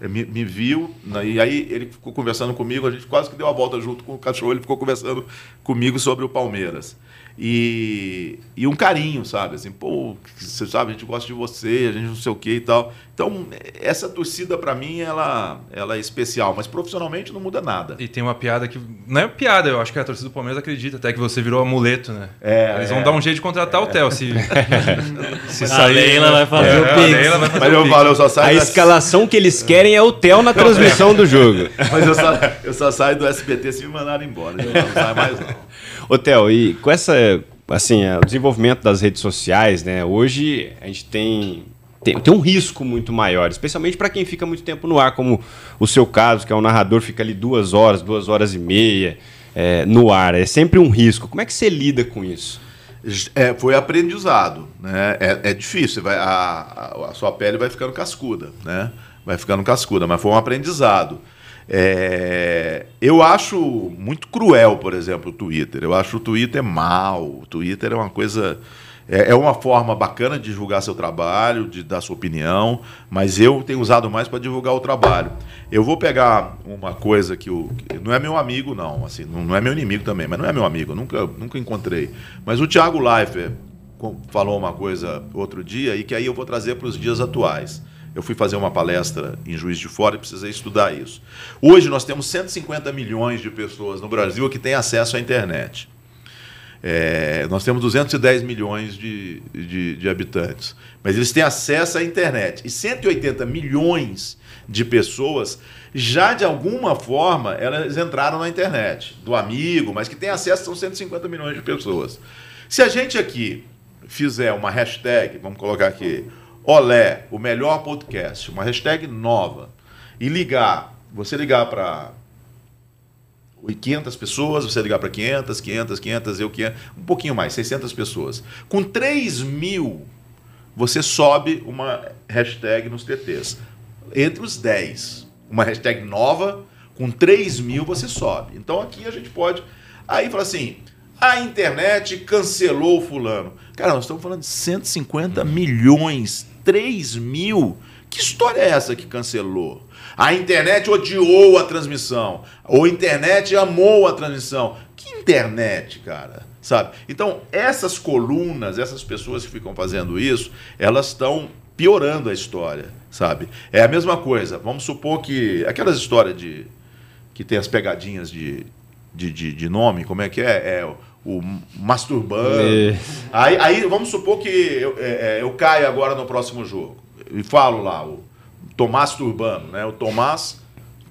é, me, me viu, né, e aí ele ficou conversando comigo, a gente quase que deu a volta junto com o cachorro, ele ficou conversando comigo sobre o Palmeiras. E, e um carinho, sabe? Assim, pô, você sabe, a gente gosta de você, a gente não sei o que e tal. Então, essa torcida, pra mim, ela, ela é especial, mas profissionalmente não muda nada. E tem uma piada que. Não é piada, eu acho que a torcida do Palmeiras acredita até que você virou amuleto, né? É, Eles é. vão dar um jeito de contratar o Theo. Se, se A Leila vai fazer É, o Pix. Fazer Mas o eu Pix. falo, eu só saio A do- escalação que eles querem é o Theo na transmissão do jogo. Mas eu só, eu só saio do SBT se me mandarem embora. Eu não saio mais, não. Ô, Theo, e com essa, assim, é, o desenvolvimento das redes sociais, né? Hoje a gente tem, tem, tem um risco muito maior, especialmente para quem fica muito tempo no ar, como o seu caso, que é um narrador, fica ali duas horas, duas horas e meia é, no ar. É sempre um risco. Como é que você lida com isso? É, foi aprendizado, né? É, é difícil, vai, a, a- a sua pele vai ficando cascuda, né? Vai ficando cascuda, mas foi um aprendizado. É, eu acho muito cruel, por exemplo, o Twitter. Eu acho o Twitter mal. O Twitter é uma coisa. É, é uma forma bacana de divulgar seu trabalho, de dar sua opinião, mas eu tenho usado mais para divulgar o trabalho. Eu vou pegar uma coisa que, o, que não é meu amigo, não, assim, não, não é meu inimigo também, mas não é meu amigo, nunca, nunca encontrei. Mas o Thiago Leifert falou uma coisa outro dia e que aí eu vou trazer para os dias atuais. Eu fui fazer uma palestra em Juiz de Fora e precisei estudar isso. Hoje nós temos 150 milhões de pessoas no Brasil que têm acesso à internet. É, nós temos 210 milhões de, de, de habitantes, mas eles têm acesso à internet. E 180 milhões de pessoas já de alguma forma elas entraram na internet, do amigo, mas que tem acesso são 150 milhões de pessoas. Se a gente aqui fizer uma hashtag, vamos colocar aqui, Olé, o melhor podcast, uma hashtag nova, e ligar, você ligar para 500 pessoas, você ligar para 500, 500, 500, eu 500, um pouquinho mais, 600 pessoas. Com 3 mil, você sobe uma hashtag nos TTs. Entre os 10, uma hashtag nova, com 3 mil você sobe. Então aqui a gente pode. Aí fala assim: a internet cancelou o fulano. Cara, nós estamos falando de 150 milhões, 3 mil. Que história é essa que cancelou? A internet odiou a transmissão. Ou a internet amou a transmissão. Que internet, cara? Sabe? Então, essas colunas, essas pessoas que ficam fazendo isso, elas estão piorando a história, sabe? É a mesma coisa. Vamos supor que aquelas histórias de que tem as pegadinhas de, de, de, de nome, como é que é? É o, masturbando. É. Aí, aí vamos supor que eu, é, é, eu caio agora no próximo jogo e falo lá, o Tomás Turbano, né? O Tomás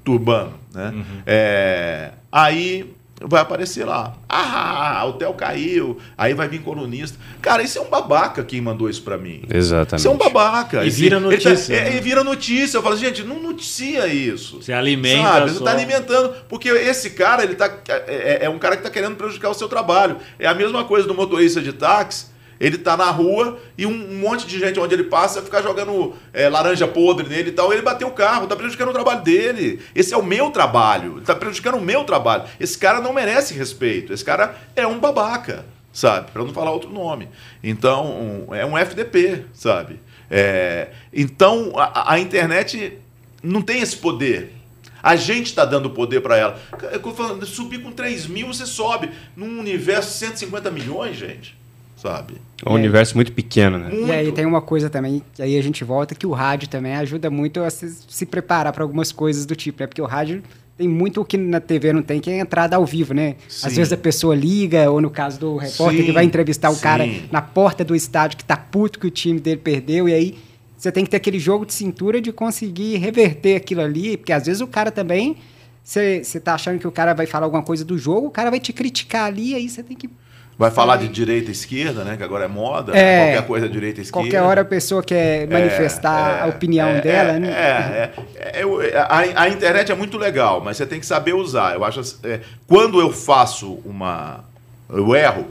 Turbano, né? É, aí vai aparecer lá. Ah, o Theo caiu. Aí vai vir colunista. Cara, isso é um babaca quem mandou isso pra mim. Exatamente. Isso é um babaca. E vira tá- notícia, é, né? e vira notícia. Eu falo, gente, não noticia isso. Você alimenta Sabe? Você só. está alimentando. Porque esse cara, ele tá, é, é um cara que está querendo prejudicar o seu trabalho. É a mesma coisa do motorista de táxi Ele tá na rua e um, monte de gente onde ele passa ficar jogando é, laranja podre nele e tal. Ele bateu o carro, tá prejudicando o trabalho dele. Esse é o meu trabalho. Tá prejudicando o meu trabalho. Esse cara não merece respeito. Esse cara é um babaca, sabe? Para não falar outro nome. Então, um, é um FDP, sabe? É, então, a, a internet não tem esse poder. A gente está dando poder para ela. Eu falando, subir com 3 mil, você sobe. Num universo de 150 milhões, gente. Sabe? É um universo muito pequeno, né? E aí tem uma coisa também, que aí a gente volta, que o rádio também ajuda muito a se, se preparar para algumas coisas do tipo, né? Porque o rádio tem muito o que na TV não tem, que é entrada ao vivo, né? Sim. Às vezes a pessoa liga, ou no caso do repórter, Sim, que vai entrevistar o sim. cara na porta do estádio que tá puto que o time dele perdeu, e aí você tem que ter aquele jogo de cintura de conseguir reverter aquilo ali, porque às vezes o cara também. Você você tá achando que o cara vai falar alguma coisa do jogo, o cara vai te criticar ali, aí você tem que. Vai falar de direita e esquerda, né? Que agora é moda. É. né? Qualquer coisa é direita e esquerda. Qualquer hora a pessoa quer manifestar É, a opinião é, dela, é, né? É, é, é, eu- a, a internet é muito legal, mas você tem que saber usar. Eu acho assim, é, quando eu faço uma. Eu erro,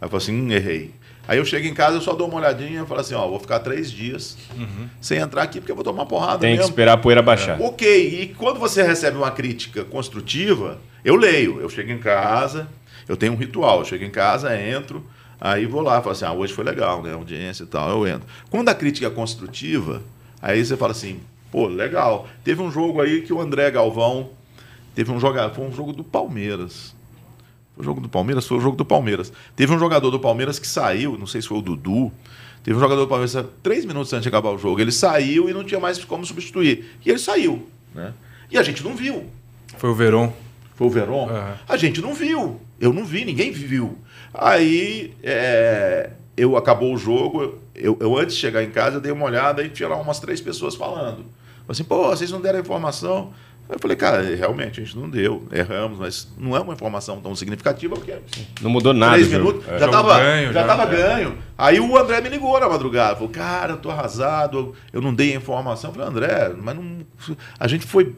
aí eu falo assim, hum, errei. Aí eu chego em casa, eu só dou uma olhadinha e falo assim, ó, vou ficar três dias sem entrar aqui porque eu vou tomar porrada Tem que mesmo. esperar a poeira baixar. Ok, e quando você recebe uma crítica construtiva, eu leio. Eu chego em casa, eu tenho um ritual. Eu chego em casa, entro, aí vou lá, falo assim: ah, hoje foi legal, né? Audiência e tal, eu entro. Quando a crítica é construtiva, aí você fala assim: pô, legal. Teve um jogo aí que o André Galvão teve um jogador, foi um jogo do Palmeiras. Foi o jogo do Palmeiras? Foi o jogo do Palmeiras. Teve um jogador do Palmeiras que saiu, não sei se foi o Dudu. Teve um jogador do Palmeiras, três minutos antes de acabar o jogo. Ele saiu e não tinha mais como substituir. E ele saiu. Né? E a gente não viu. Foi o Veron. Foi o? Aham. A gente não viu. Eu não vi, ninguém viu. Aí é, eu acabou o jogo. Eu, eu, antes de chegar em casa, eu dei uma olhada e tinha lá umas três pessoas falando. Falei assim, pô, vocês não deram informação. Eu falei, cara, realmente a gente não deu, erramos, mas não é uma informação tão significativa, porque Não mudou nada. três minutos, É. já Jogo tava, ganho, já já, tava é. ganho. Aí o André me ligou na madrugada, falou, cara, eu tô arrasado, eu não dei a informação. Eu falei, André, mas não, a gente foi,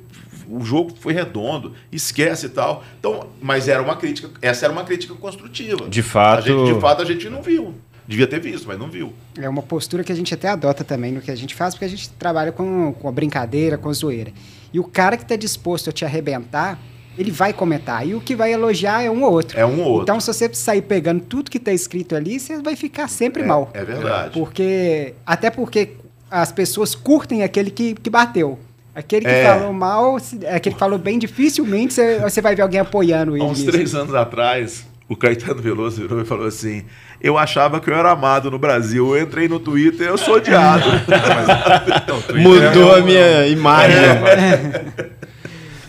o jogo foi redondo, esquece e tal. Então, mas era uma crítica, essa era uma crítica construtiva. De fato- A gente, de fato, a gente não viu. Devia ter visto, mas não viu. É uma postura que a gente até adota também no que a gente faz, porque a gente trabalha com, com a brincadeira, com a zoeira. E o cara que está disposto a te arrebentar, ele vai comentar. E o que vai elogiar é um ou outro. É um ou outro. Então, se você sair pegando tudo que está escrito ali, você vai ficar sempre mal. É verdade. Porque. Até porque as pessoas curtem aquele que, que bateu. Aquele que É. falou mal, se- aquele que falou bem, dificilmente você, você vai ver alguém apoiando ele. Há uns três anos atrás, o Caetano Veloso virou e falou assim: Eu achava que eu era amado no Brasil. Eu entrei no Twitter, eu sou odiado. Então, Mudou é a minha imagem.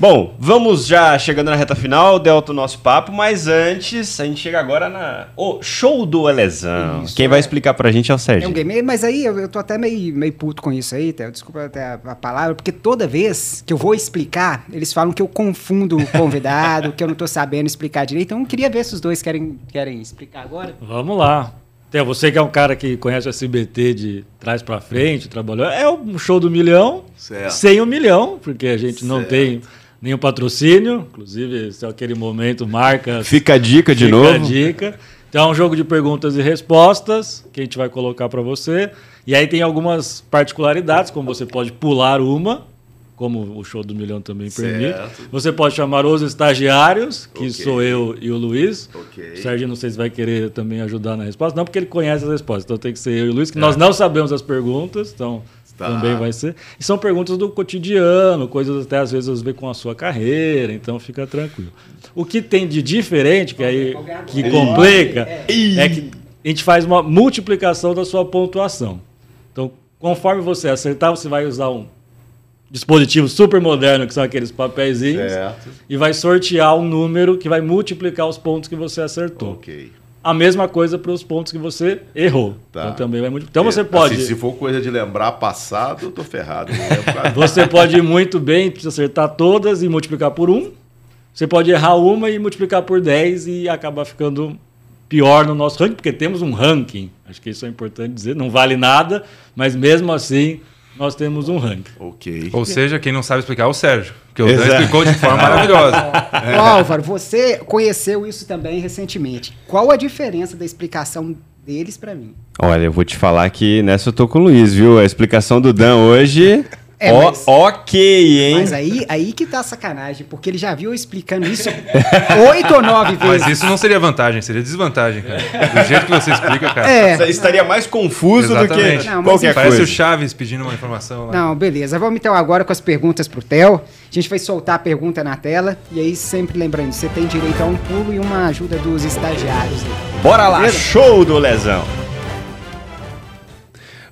Bom, vamos já chegando na reta final, Delta, o nosso papo, mas antes, a gente chega agora na. O show do Elezão. Isso, Quem é. vai explicar pra gente é o É Sérgio. um game, mas aí eu, eu tô até meio, meio puto com isso aí, Theo, desculpa até a, a palavra, porque toda vez que eu vou explicar, eles falam que eu confundo o convidado, que eu não tô sabendo explicar direito, então eu queria ver se os dois querem, querem explicar agora. Vamos lá. Theo, você que é um cara que conhece o SBT de trás pra frente, trabalhou. É um show do milhão, Certo. sem o milhão, porque a gente não Certo. tem nenhum patrocínio. Inclusive, esse é aquele momento, marcas. Fica a dica de Fica novo. a dica. Então é um jogo de perguntas e respostas que a gente vai colocar para você. E aí tem algumas particularidades, como você pode pular uma, como o show do milhão também permite. Certo. Você pode chamar os estagiários, que Ok. sou eu e o Luiz. Ok. O Sérgio, não sei se vai querer também ajudar na resposta, não porque ele conhece as respostas, então tem que ser eu e o Luiz, que nós não sabemos as perguntas, então Tá. também vai ser. E são perguntas do cotidiano, coisas até às vezes a ver com a sua carreira, então fica tranquilo. O que tem de diferente, que aí que complica, é que a gente faz uma multiplicação da sua pontuação. Então, conforme você acertar, você vai usar um dispositivo super moderno, que são aqueles papeizinhos, Certo. e vai sortear um número que vai multiplicar os pontos que você acertou. Ok. A mesma coisa para os pontos que você errou. Tá. Então também vai multiplicar. Então você É, pode, assim, se for coisa de lembrar passado, eu tô ferrado. Pra- você pode ir muito bem, acertar todas e multiplicar por um. Você pode errar uma e multiplicar por 10 e acabar ficando pior no nosso ranking, porque temos um ranking. Acho que isso é importante dizer. Não vale nada, mas mesmo assim nós temos um ranking. ok. Ou seja, quem não sabe explicar é o Sérgio. Porque o Dan Exato. explicou de forma maravilhosa. Ô, Álvaro, você conheceu isso também recentemente. Qual a diferença da explicação deles pra mim. Olha, eu vou te falar que nessa eu tô com o Luiz, viu? A explicação do Dan hoje. É, mas- ok, hein? Mas aí, aí que tá a sacanagem, porque ele já viu eu explicando isso oito ou nove vezes. Mas isso não seria vantagem, seria desvantagem, cara. Do jeito que você explica, cara. É. Estaria mais confuso Exatamente. do que Não, qualquer Parece coisa. o Chaves pedindo uma informação lá. Não, beleza. Vamos então agora com as perguntas pro Theo. A gente vai soltar a pergunta na tela. E aí, sempre lembrando, você tem direito a um pulo e uma ajuda dos estagiários. Bora lá, show do Lesão.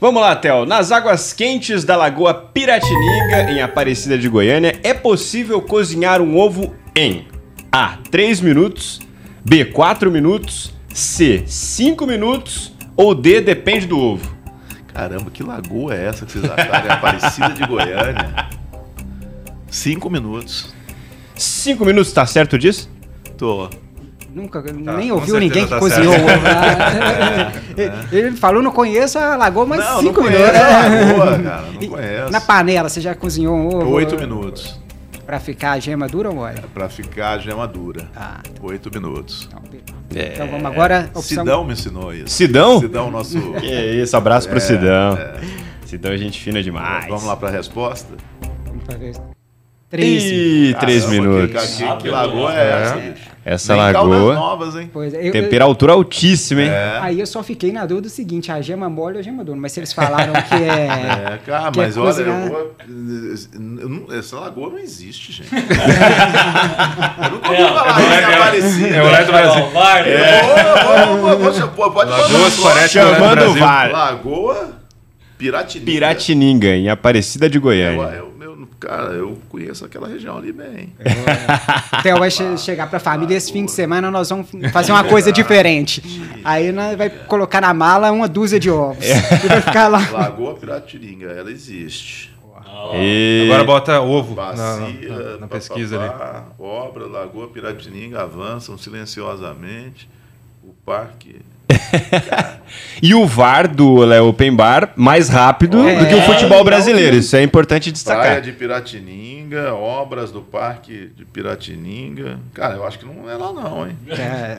Vamos lá, Theo. Nas águas quentes da Lagoa Piratininga, em Aparecida de Goiânia, é possível cozinhar um ovo em A. 3 minutos, B. 4 minutos, C. 5 minutos ou D. Depende do ovo. Caramba, que lagoa é essa que vocês acharam? É Aparecida de Goiânia. Cinco minutos. 5 minutos, tá certo disso? Tô. Nunca, nem com ouviu ninguém que tá cozinhou certo. o ovo. né? Ele falou, não conheço a lagoa, mas não, cinco não minutos. conheço a lagoa, cara. Não conheço. Na panela, você já cozinhou um ovo? Oito minutos. Pra ficar a gema dura ou mole? Pra ficar a gema dura. Ah, Oito minutos. então. É. Então vamos agora. Opção... Sidão me ensinou isso. Sidão? Sidão, nosso. Que isso, abraço pro Sidão. Sidão é gente fina demais. Vamos lá pra resposta? Vamos fazer Três. Ih, três minutos. Que, que, que lagoa é essa, bicho? Essa Nem lagoa. novas, hein? Pois é, eu- Temperatura altíssima, hein? É. Aí eu só fiquei na dúvida do seguinte, a gema mole ou a gema dura? Mas se eles falaram que é... É, cara, que é mas olha, cozinhar- eu vou- eu essa lagoa não existe, gente. eu nunca ouvi falar é, em é, Aparecida. é o Olé do Brasil. Pô, Pode do Chamando o. VAR. Lagoa Piratininga. Piratininga, em Aparecida de Eu, Goiânia. Cara, eu conheço aquela região ali bem. O Theo vai che- chegar pra família esse fim de semana, nós vamos fazer uma coisa diferente. Aí nós vai colocar na mala uma dúzia de ovos. E vai ficar lá. Lagoa Piratininga, ela existe. E... Agora bota ovo na, Bacia, na- na- na pesquisa ali. obra, Lagoa Piratininga avançam silenciosamente. O parque. E o VAR do Olé Open Bar mais rápido É. do que o futebol brasileiro. Isso é importante Praia destacar. de Piratininga, obras do Parque de Piratininga. Cara, eu acho que não é lá não, hein? É,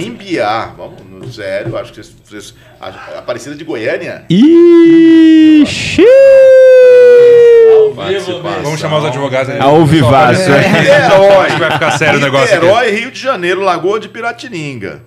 Em Biar, vamos, no sério, acho que vocês, a, Aparecida de Goiânia. Ixi! Vamos chamar os advogados aí. Ao vivaço. É. Niterói. Vai ficar sério o negócio. Niterói, Rio de Janeiro, Lagoa de Piratininga.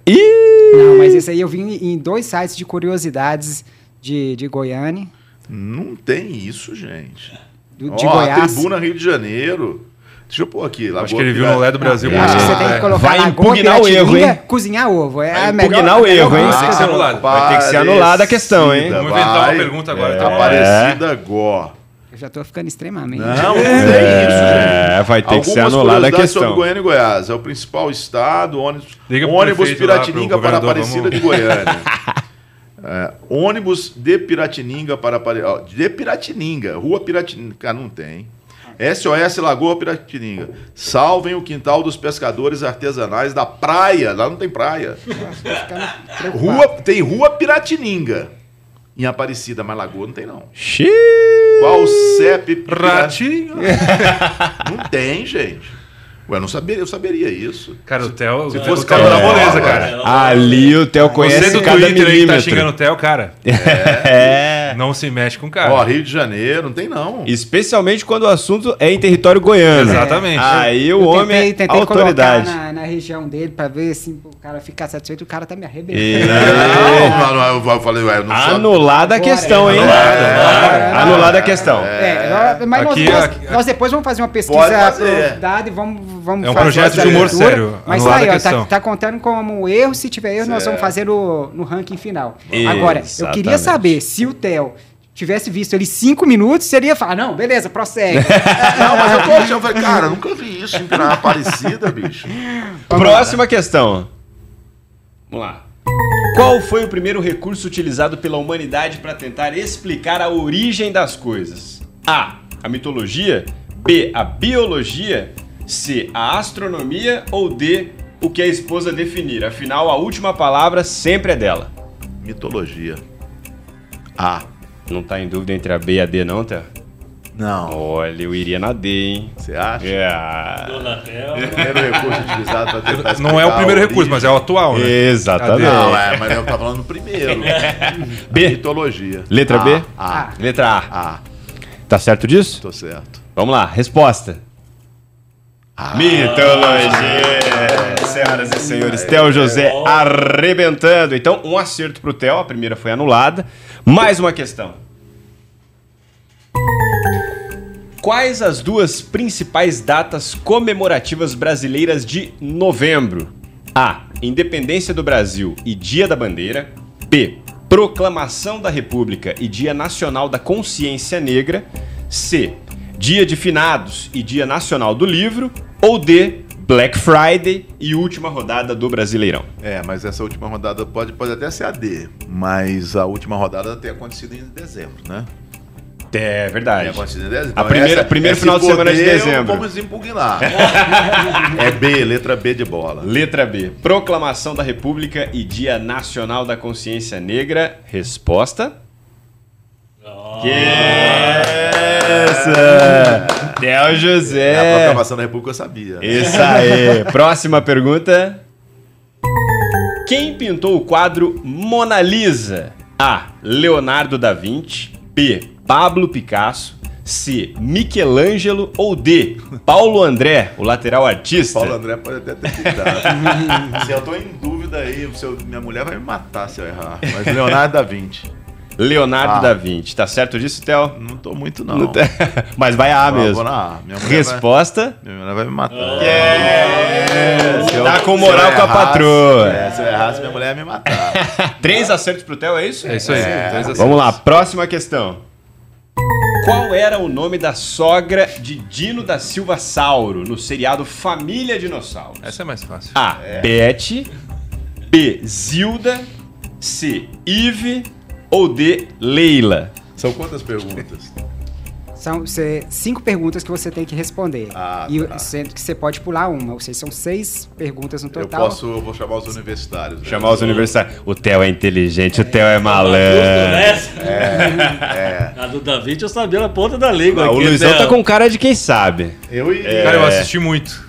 Não, mas esse aí eu vi em dois sites de curiosidades de, de Goiânia, Não tem isso, gente. do- de Ó, Goiás. A tribuna Rio de Janeiro. Deixa eu pôr aqui. Lagoa Acho que ele viu no Olé do Brasil. Acho que você tem que É. colocar Vai impugnar o erro, hein? cozinhar ovo. É Vai melhor, impugnar o erro, hein? coisa Tem que ser anulado. Vai ter que ser anulada a questão, hein? Vamos inventar uma Vai. pergunta agora, É. então. Aparecida Gó. Eu já tô ficando extremamente. Não, não tem isso, gente. É, vai ter que ser Algumas anulada a curiosidades sobre questão. Goiânia e Goiás. É o principal estado, ônibus, ônibus Piratininga para Aparecida vamos- de Goiânia. É, ônibus de Piratininga para Aparecida. De Piratininga, Rua Piratininga. Cara, não tem. SOS Lagoa Piratininga. Salvem o quintal dos pescadores artesanais da praia. Lá não tem praia. Rua, tem Rua Piratininga. Em Aparecida, mas Lagoa não tem, não. Xiii! Qual o CEP? Ratinho. Não tem, gente. Ué, eu não saberia, eu saberia isso. Cara, o Theo. Se o fosse tá Carol, moleza, é. cara. Ali o Theo Você conhece do cada Twitter aí que tá milímetro. xingando o Theo, cara. É. Não se mexe com o cara. Ó, Rio de Janeiro, não tem não. Especialmente quando o assunto é em território goiano. Exatamente. Aí o Eu homem tentei, é tentei autoridade. colocar na, na região dele pra ver se o cara ficar satisfeito. O cara tá me arrebentando. E- Não, eu falei, ué, eu não sou... Anulada a questão, hein? agora. Anulada a questão. É, nós- mas nós- Aqui- nós, aqui- nós depois vamos fazer uma pesquisa Pode fazer. aprofundada e vamos, vamos É um fazer projeto de humor leitura. sério, Mas tá aí, a ó, tá, tá contando como erro. Se tiver erro, nós vamos Certo. fazer no, no ranking final. Agora, eu queria Exatamente. saber se o Theo tivesse visto ele cinco minutos, seria falar, não, beleza, prossegue. Não, mas eu tô achando, eu falei, cara, nunca vi isso em Pirá Aparecida, bicho. Próxima questão. Vamos lá. Qual foi o primeiro recurso utilizado pela humanidade para tentar explicar a origem das coisas? A. A mitologia. B. A biologia. C. A astronomia. Ou D. O que a esposa definir. Afinal, a última palavra sempre é dela. Mitologia. Ah, Não tá em dúvida entre a B e a D, não, Theo? Não. Olha, eu iria na D, hein? Você acha? É. Tel. Primeiro recurso utilizado para tentar Não é o explicar primeiro a recurso, origem. mas é o atual, né? Exatamente. Não, é, mas eu tava falando primeiro. B. Mitologia. Letra A, B? A. Letra A. A. Tá certo disso? Tô certo. Vamos lá, resposta. Mitologia! Senhoras e senhores, Theo José arrebentando. Então, um acerto pro Theo, a primeira foi anulada. Mais uma questão. Quais as duas principais datas comemorativas brasileiras de novembro? A. Independência do Brasil e Dia da Bandeira. B. Proclamação da República e Dia Nacional da Consciência Negra. C. Dia de Finados e Dia Nacional do Livro. Ou D. Black Friday e última rodada do Brasileirão. É, mas essa última rodada pode, pode até ser a D. Mas a última rodada tem acontecido em dezembro, né? É Tem verdade. acontecido em dezembro. A primeira- primeiro final de semana de dezembro. Vamos impugnar. é B, letra B de bola. Letra B. Proclamação da República e Dia Nacional da Consciência Negra. Resposta? Que essa! Theo É, a José. proclamação da República eu sabia. Isso aí. Próxima pergunta. Quem pintou o quadro Mona Lisa? A. Leonardo da Vinci. B. Pablo Picasso. C. Michelangelo. Ou D. Paulo André, o lateral artista. Paulo André pode até ter pintado. se eu tô em dúvida aí, se eu- minha mulher vai me matar se eu errar. Mas Leonardo da Vinci. Leonardo Ah. da Vinci. Tá certo disso, Theo? Não tô muito, não. Não tá- Mas vai a A Vou- mesmo. vou na A. Minha mulher, vai, Resposta? minha mulher vai me matar. Se eu- Tá com moral com a patroa. É, se eu errasse, minha mulher ia me matar. Três acertos pro Theo, é isso? É isso aí. Três acertos. Vamos lá, próxima questão. Qual era o nome da sogra de Dino da Silva Sauro no seriado Família Dinossauro? Essa é mais fácil. A. Beth. B. Zilda. C. Ive. Ou D. Leila. São quantas perguntas? São cê- cinco perguntas que você tem que responder. Ah, e tá. sendo que você pode pular uma. Ou seja, são seis perguntas no Eu total. posso, eu vou chamar os universitários. né? Chamar os universitários. O Theo é inteligente, o Theo é malandro. É. A do David eu sabia na ponta da língua. Ah, o Luizão né? tá com cara de quem sabe. Eu iria. Cara, eu assisti muito.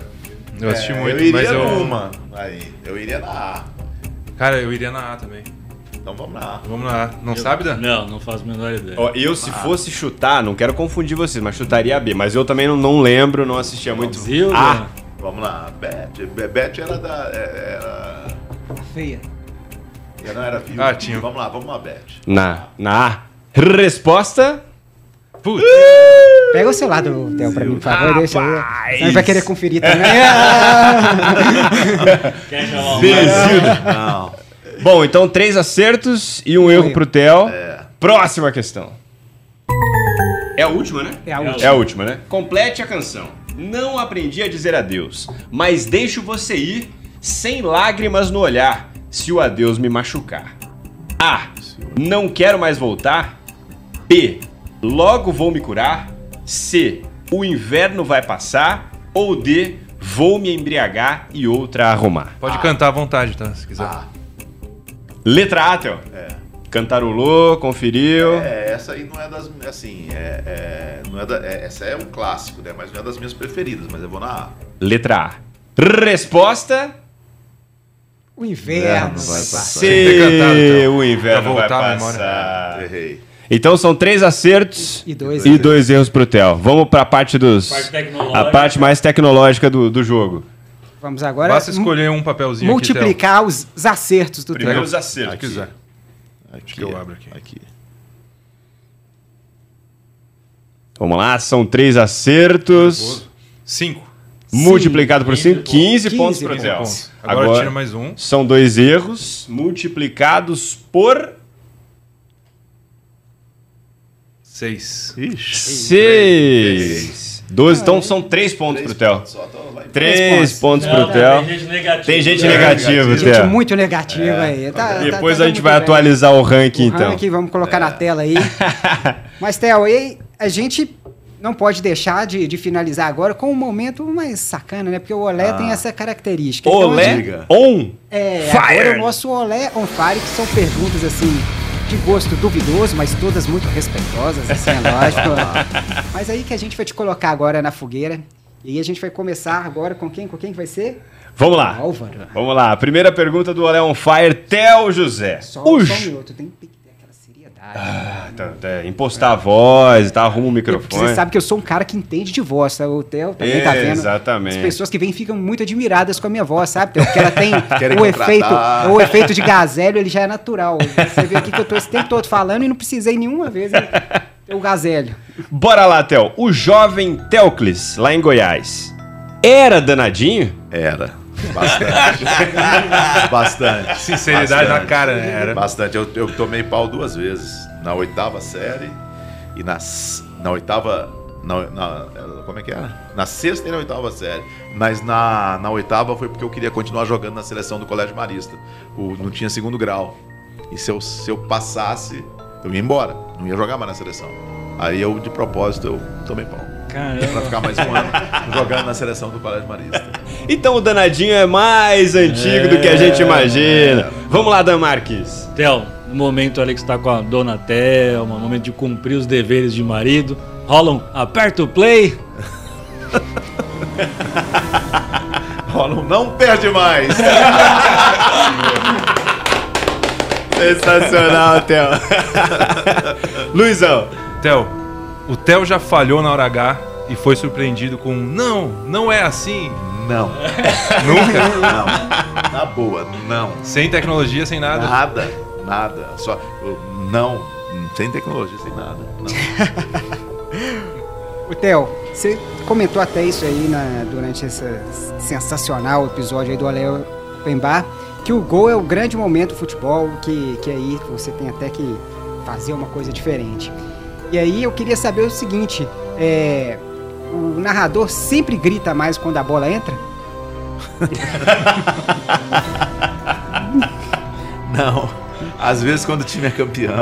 Eu assisti É, muito, eu iria mas eu. numa. Aí, eu iria na A. Cara, eu iria na A também. Então vamos A. Vamos A. Não sabe, Dan? Não, não faço a menor ideia. Ó, eu, se fosse chutar, não quero confundir vocês, mas chutaria a B. Mas eu também não, não lembro, não assistia muito. Zilda? Ah, Vamos lá, Beth. Be- Beth era da. é- Era. Feia. Ela não era viva. Ah, tinha. Vamos lá, vamos lá, Beth. na, na A. Resposta? Putz. Pega o celular do Theo pra mim, por favor. Deixa aí. Ele vai querer conferir também. Quer chamar o. Não. Bom, então três acertos e um erro pro Theo. Próxima questão. É a última, né? É a última. É a última, né? Complete a canção. Não aprendi a dizer adeus, mas deixo você ir sem lágrimas no olhar, se o adeus me machucar. A. Não quero mais voltar. B. Logo vou me curar. C. O inverno vai passar. Ou D. Vou me embriagar e outra arrumar. Pode cantar à vontade, tá? Se quiser. Ah, Letra A, Theo. é. Cantarolou, conferiu. É, essa aí não é das. Assim, é, é, não é da, é- essa é um clássico, né? Mas não é das minhas preferidas, mas eu vou na A. Letra A. Resposta O inverno. vai vai passar. Ter cantado, então. O inverno Pra vai voltar a memória. passar. Errei. Então são três acertos E dois e erros. dois erros pro Theo. Vamos pra parte dos. Parte tecnológica. a parte mais tecnológica do, do jogo. Vamos agora Basta escolher um papelzinho multiplicar os, os acertos do Primeiro Theo. os aqui, acertos. Se quiser. Aqui, que eu abro aqui. aqui. Vamos lá, são três acertos. Cinco. Multiplicado por 5, 15 15 pontos. Theo. Pontos. Agora, Agora tira mais um. são dois erros multiplicados por Seis. Ixi. 6. 12, então são três pontos pro Theo. Só tô lá em- Três pontos pro Não, Theo. Tem gente negativa. Tem gente É, negativa. Gente Theo. muito negativa aí. Tá- tá- Depois tá a gente vai bem. atualizar o ranking, O então. ranking, vamos colocar na tela aí. Mas, Theo, a gente não pode deixar de, de finalizar agora com um momento mais sacana, né? Porque o Olé tem essa característica. Então, Olé gente- Diga. on É, fire. agora o nosso Olé on fire, que são perguntas assim, de gosto duvidoso, mas todas muito respeitosas, assim, é lógico. mas aí que a gente vai te colocar agora na fogueira. E a gente vai começar agora com quem? Com quem que vai ser? Vamos lá. Álvaro. Vamos lá. Primeira pergunta do Olé on Fire, Theo José. Só, só um minuto, tem tem que ter aquela seriedade. Ah, tá, tá, impostar a voz, tá, arruma o Porque microfone. Você sabe que eu sou um cara que entende de voz, tá? O Theo também tá vendo. Exatamente. As pessoas que vêm ficam muito admiradas com a minha voz, sabe, Theo? Porque ela tem Querem o contratar. efeito, o efeito de gazélio, ele já é natural. Você vê aqui que eu tô esse tempo todo falando e não precisei nenhuma vez ter o gazélio. Bora lá, Theo. O jovem Teocles, lá em Goiás, era danadinho? Era. Bastante. Bastante. Sinceridade na Bastante. cara, né? Era. Bastante. Eu, eu tomei pau duas vezes. Na oitava série e na, s- na oitava. Na, na- como é que era? Na sexta e na oitava série. Mas na, na oitava foi porque eu queria continuar jogando na seleção do Colégio Marista. O, não tinha segundo grau. E se eu, se eu passasse, eu ia embora. Não ia jogar mais na seleção. Aí eu, de propósito, eu tomei pau. Pra Caramba. ficar mais um ano jogando na seleção do Colégio Marista. Então o danadinho é mais antigo do que a gente imagina. Vamos lá, Dan Marques. Theo, no momento ali que você tá com a dona Thelma, no momento de cumprir os deveres de marido, rola um aperta o play. Rola um não perde mais. Sensacional, Theo. Luizão. Theo, o Theo já falhou na hora H e foi surpreendido com não, não é assim. Não. Nunca. Não. Na boa, não. sem tecnologia, sem nada. Nada, nada. Só não, sem tecnologia, sem nada. Não. O Theo, você comentou até isso aí na- durante esse sensacional episódio aí do Olé Open Bar, que o gol é o grande momento do futebol, que, que aí você tem até que fazer uma coisa diferente. E aí eu queria saber o seguinte, é, o narrador sempre grita mais quando a bola entra? Não. Às vezes quando o time é campeão.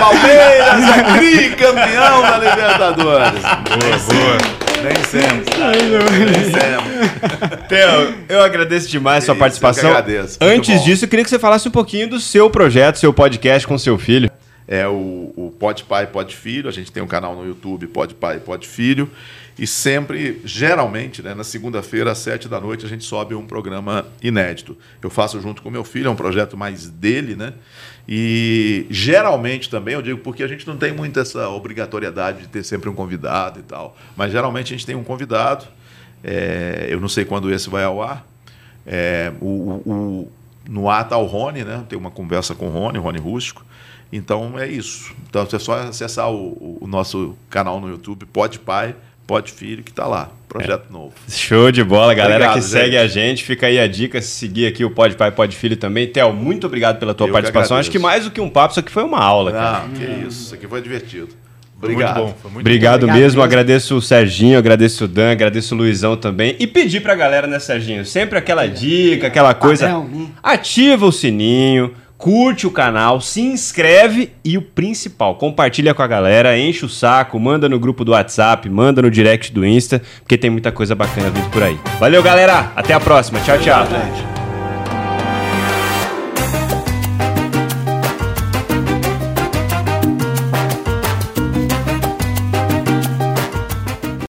Palmeiras é tricampeão da Libertadores. Boa, boa. Nem sempre. Nem sempre. Theo, eu agradeço demais a sua Isso, participação. eu que agradeço. Antes bom. disso, eu queria que você falasse um pouquinho do seu projeto, seu podcast com seu filho. É o, o Pode Pai, Pode Filho. A gente tem um canal no YouTube, Pode Pai, Pode Filho. E sempre, geralmente, né, na segunda-feira, às sete da noite, a gente sobe um programa inédito. Eu faço junto com meu filho, é um projeto mais dele, né? E geralmente também, eu digo porque a gente não tem muito essa obrigatoriedade de ter sempre um convidado e tal. Mas geralmente a gente tem um convidado. é, eu não sei quando esse vai ao ar. É, o, o- no ar está o Rony, né? Tem uma conversa com o Rony, Rony Rústico. Então é isso. Então é só acessar o, o nosso canal no YouTube, Pode Pai, Pode Filho, que está lá. Projeto novo. Show de bola, galera Obrigado, que gente. segue a gente. Fica aí a dica, seguir aqui o Pode Pai, Pode Filho também. Theo, muito obrigado pela tua Eu que participação. Acho agradeço. que mais do que um papo, isso aqui foi uma aula, cara. Ah, que isso. Isso aqui foi divertido. Foi Obrigado. muito bom. Foi muito Obrigado, Obrigado mesmo. mesmo. agradeço o Serginho, agradeço o Dan, agradeço o Luizão também. E pedir pra galera, né, Serginho? Sempre aquela dica, aquela coisa. Né? Ativa o sininho, curte o canal, se inscreve e o principal, compartilha com a galera, enche o saco, manda no grupo do WhatsApp, manda no direct do Insta, porque tem muita coisa bacana vindo por aí. Valeu, galera. Até a próxima. Tchau, tchau.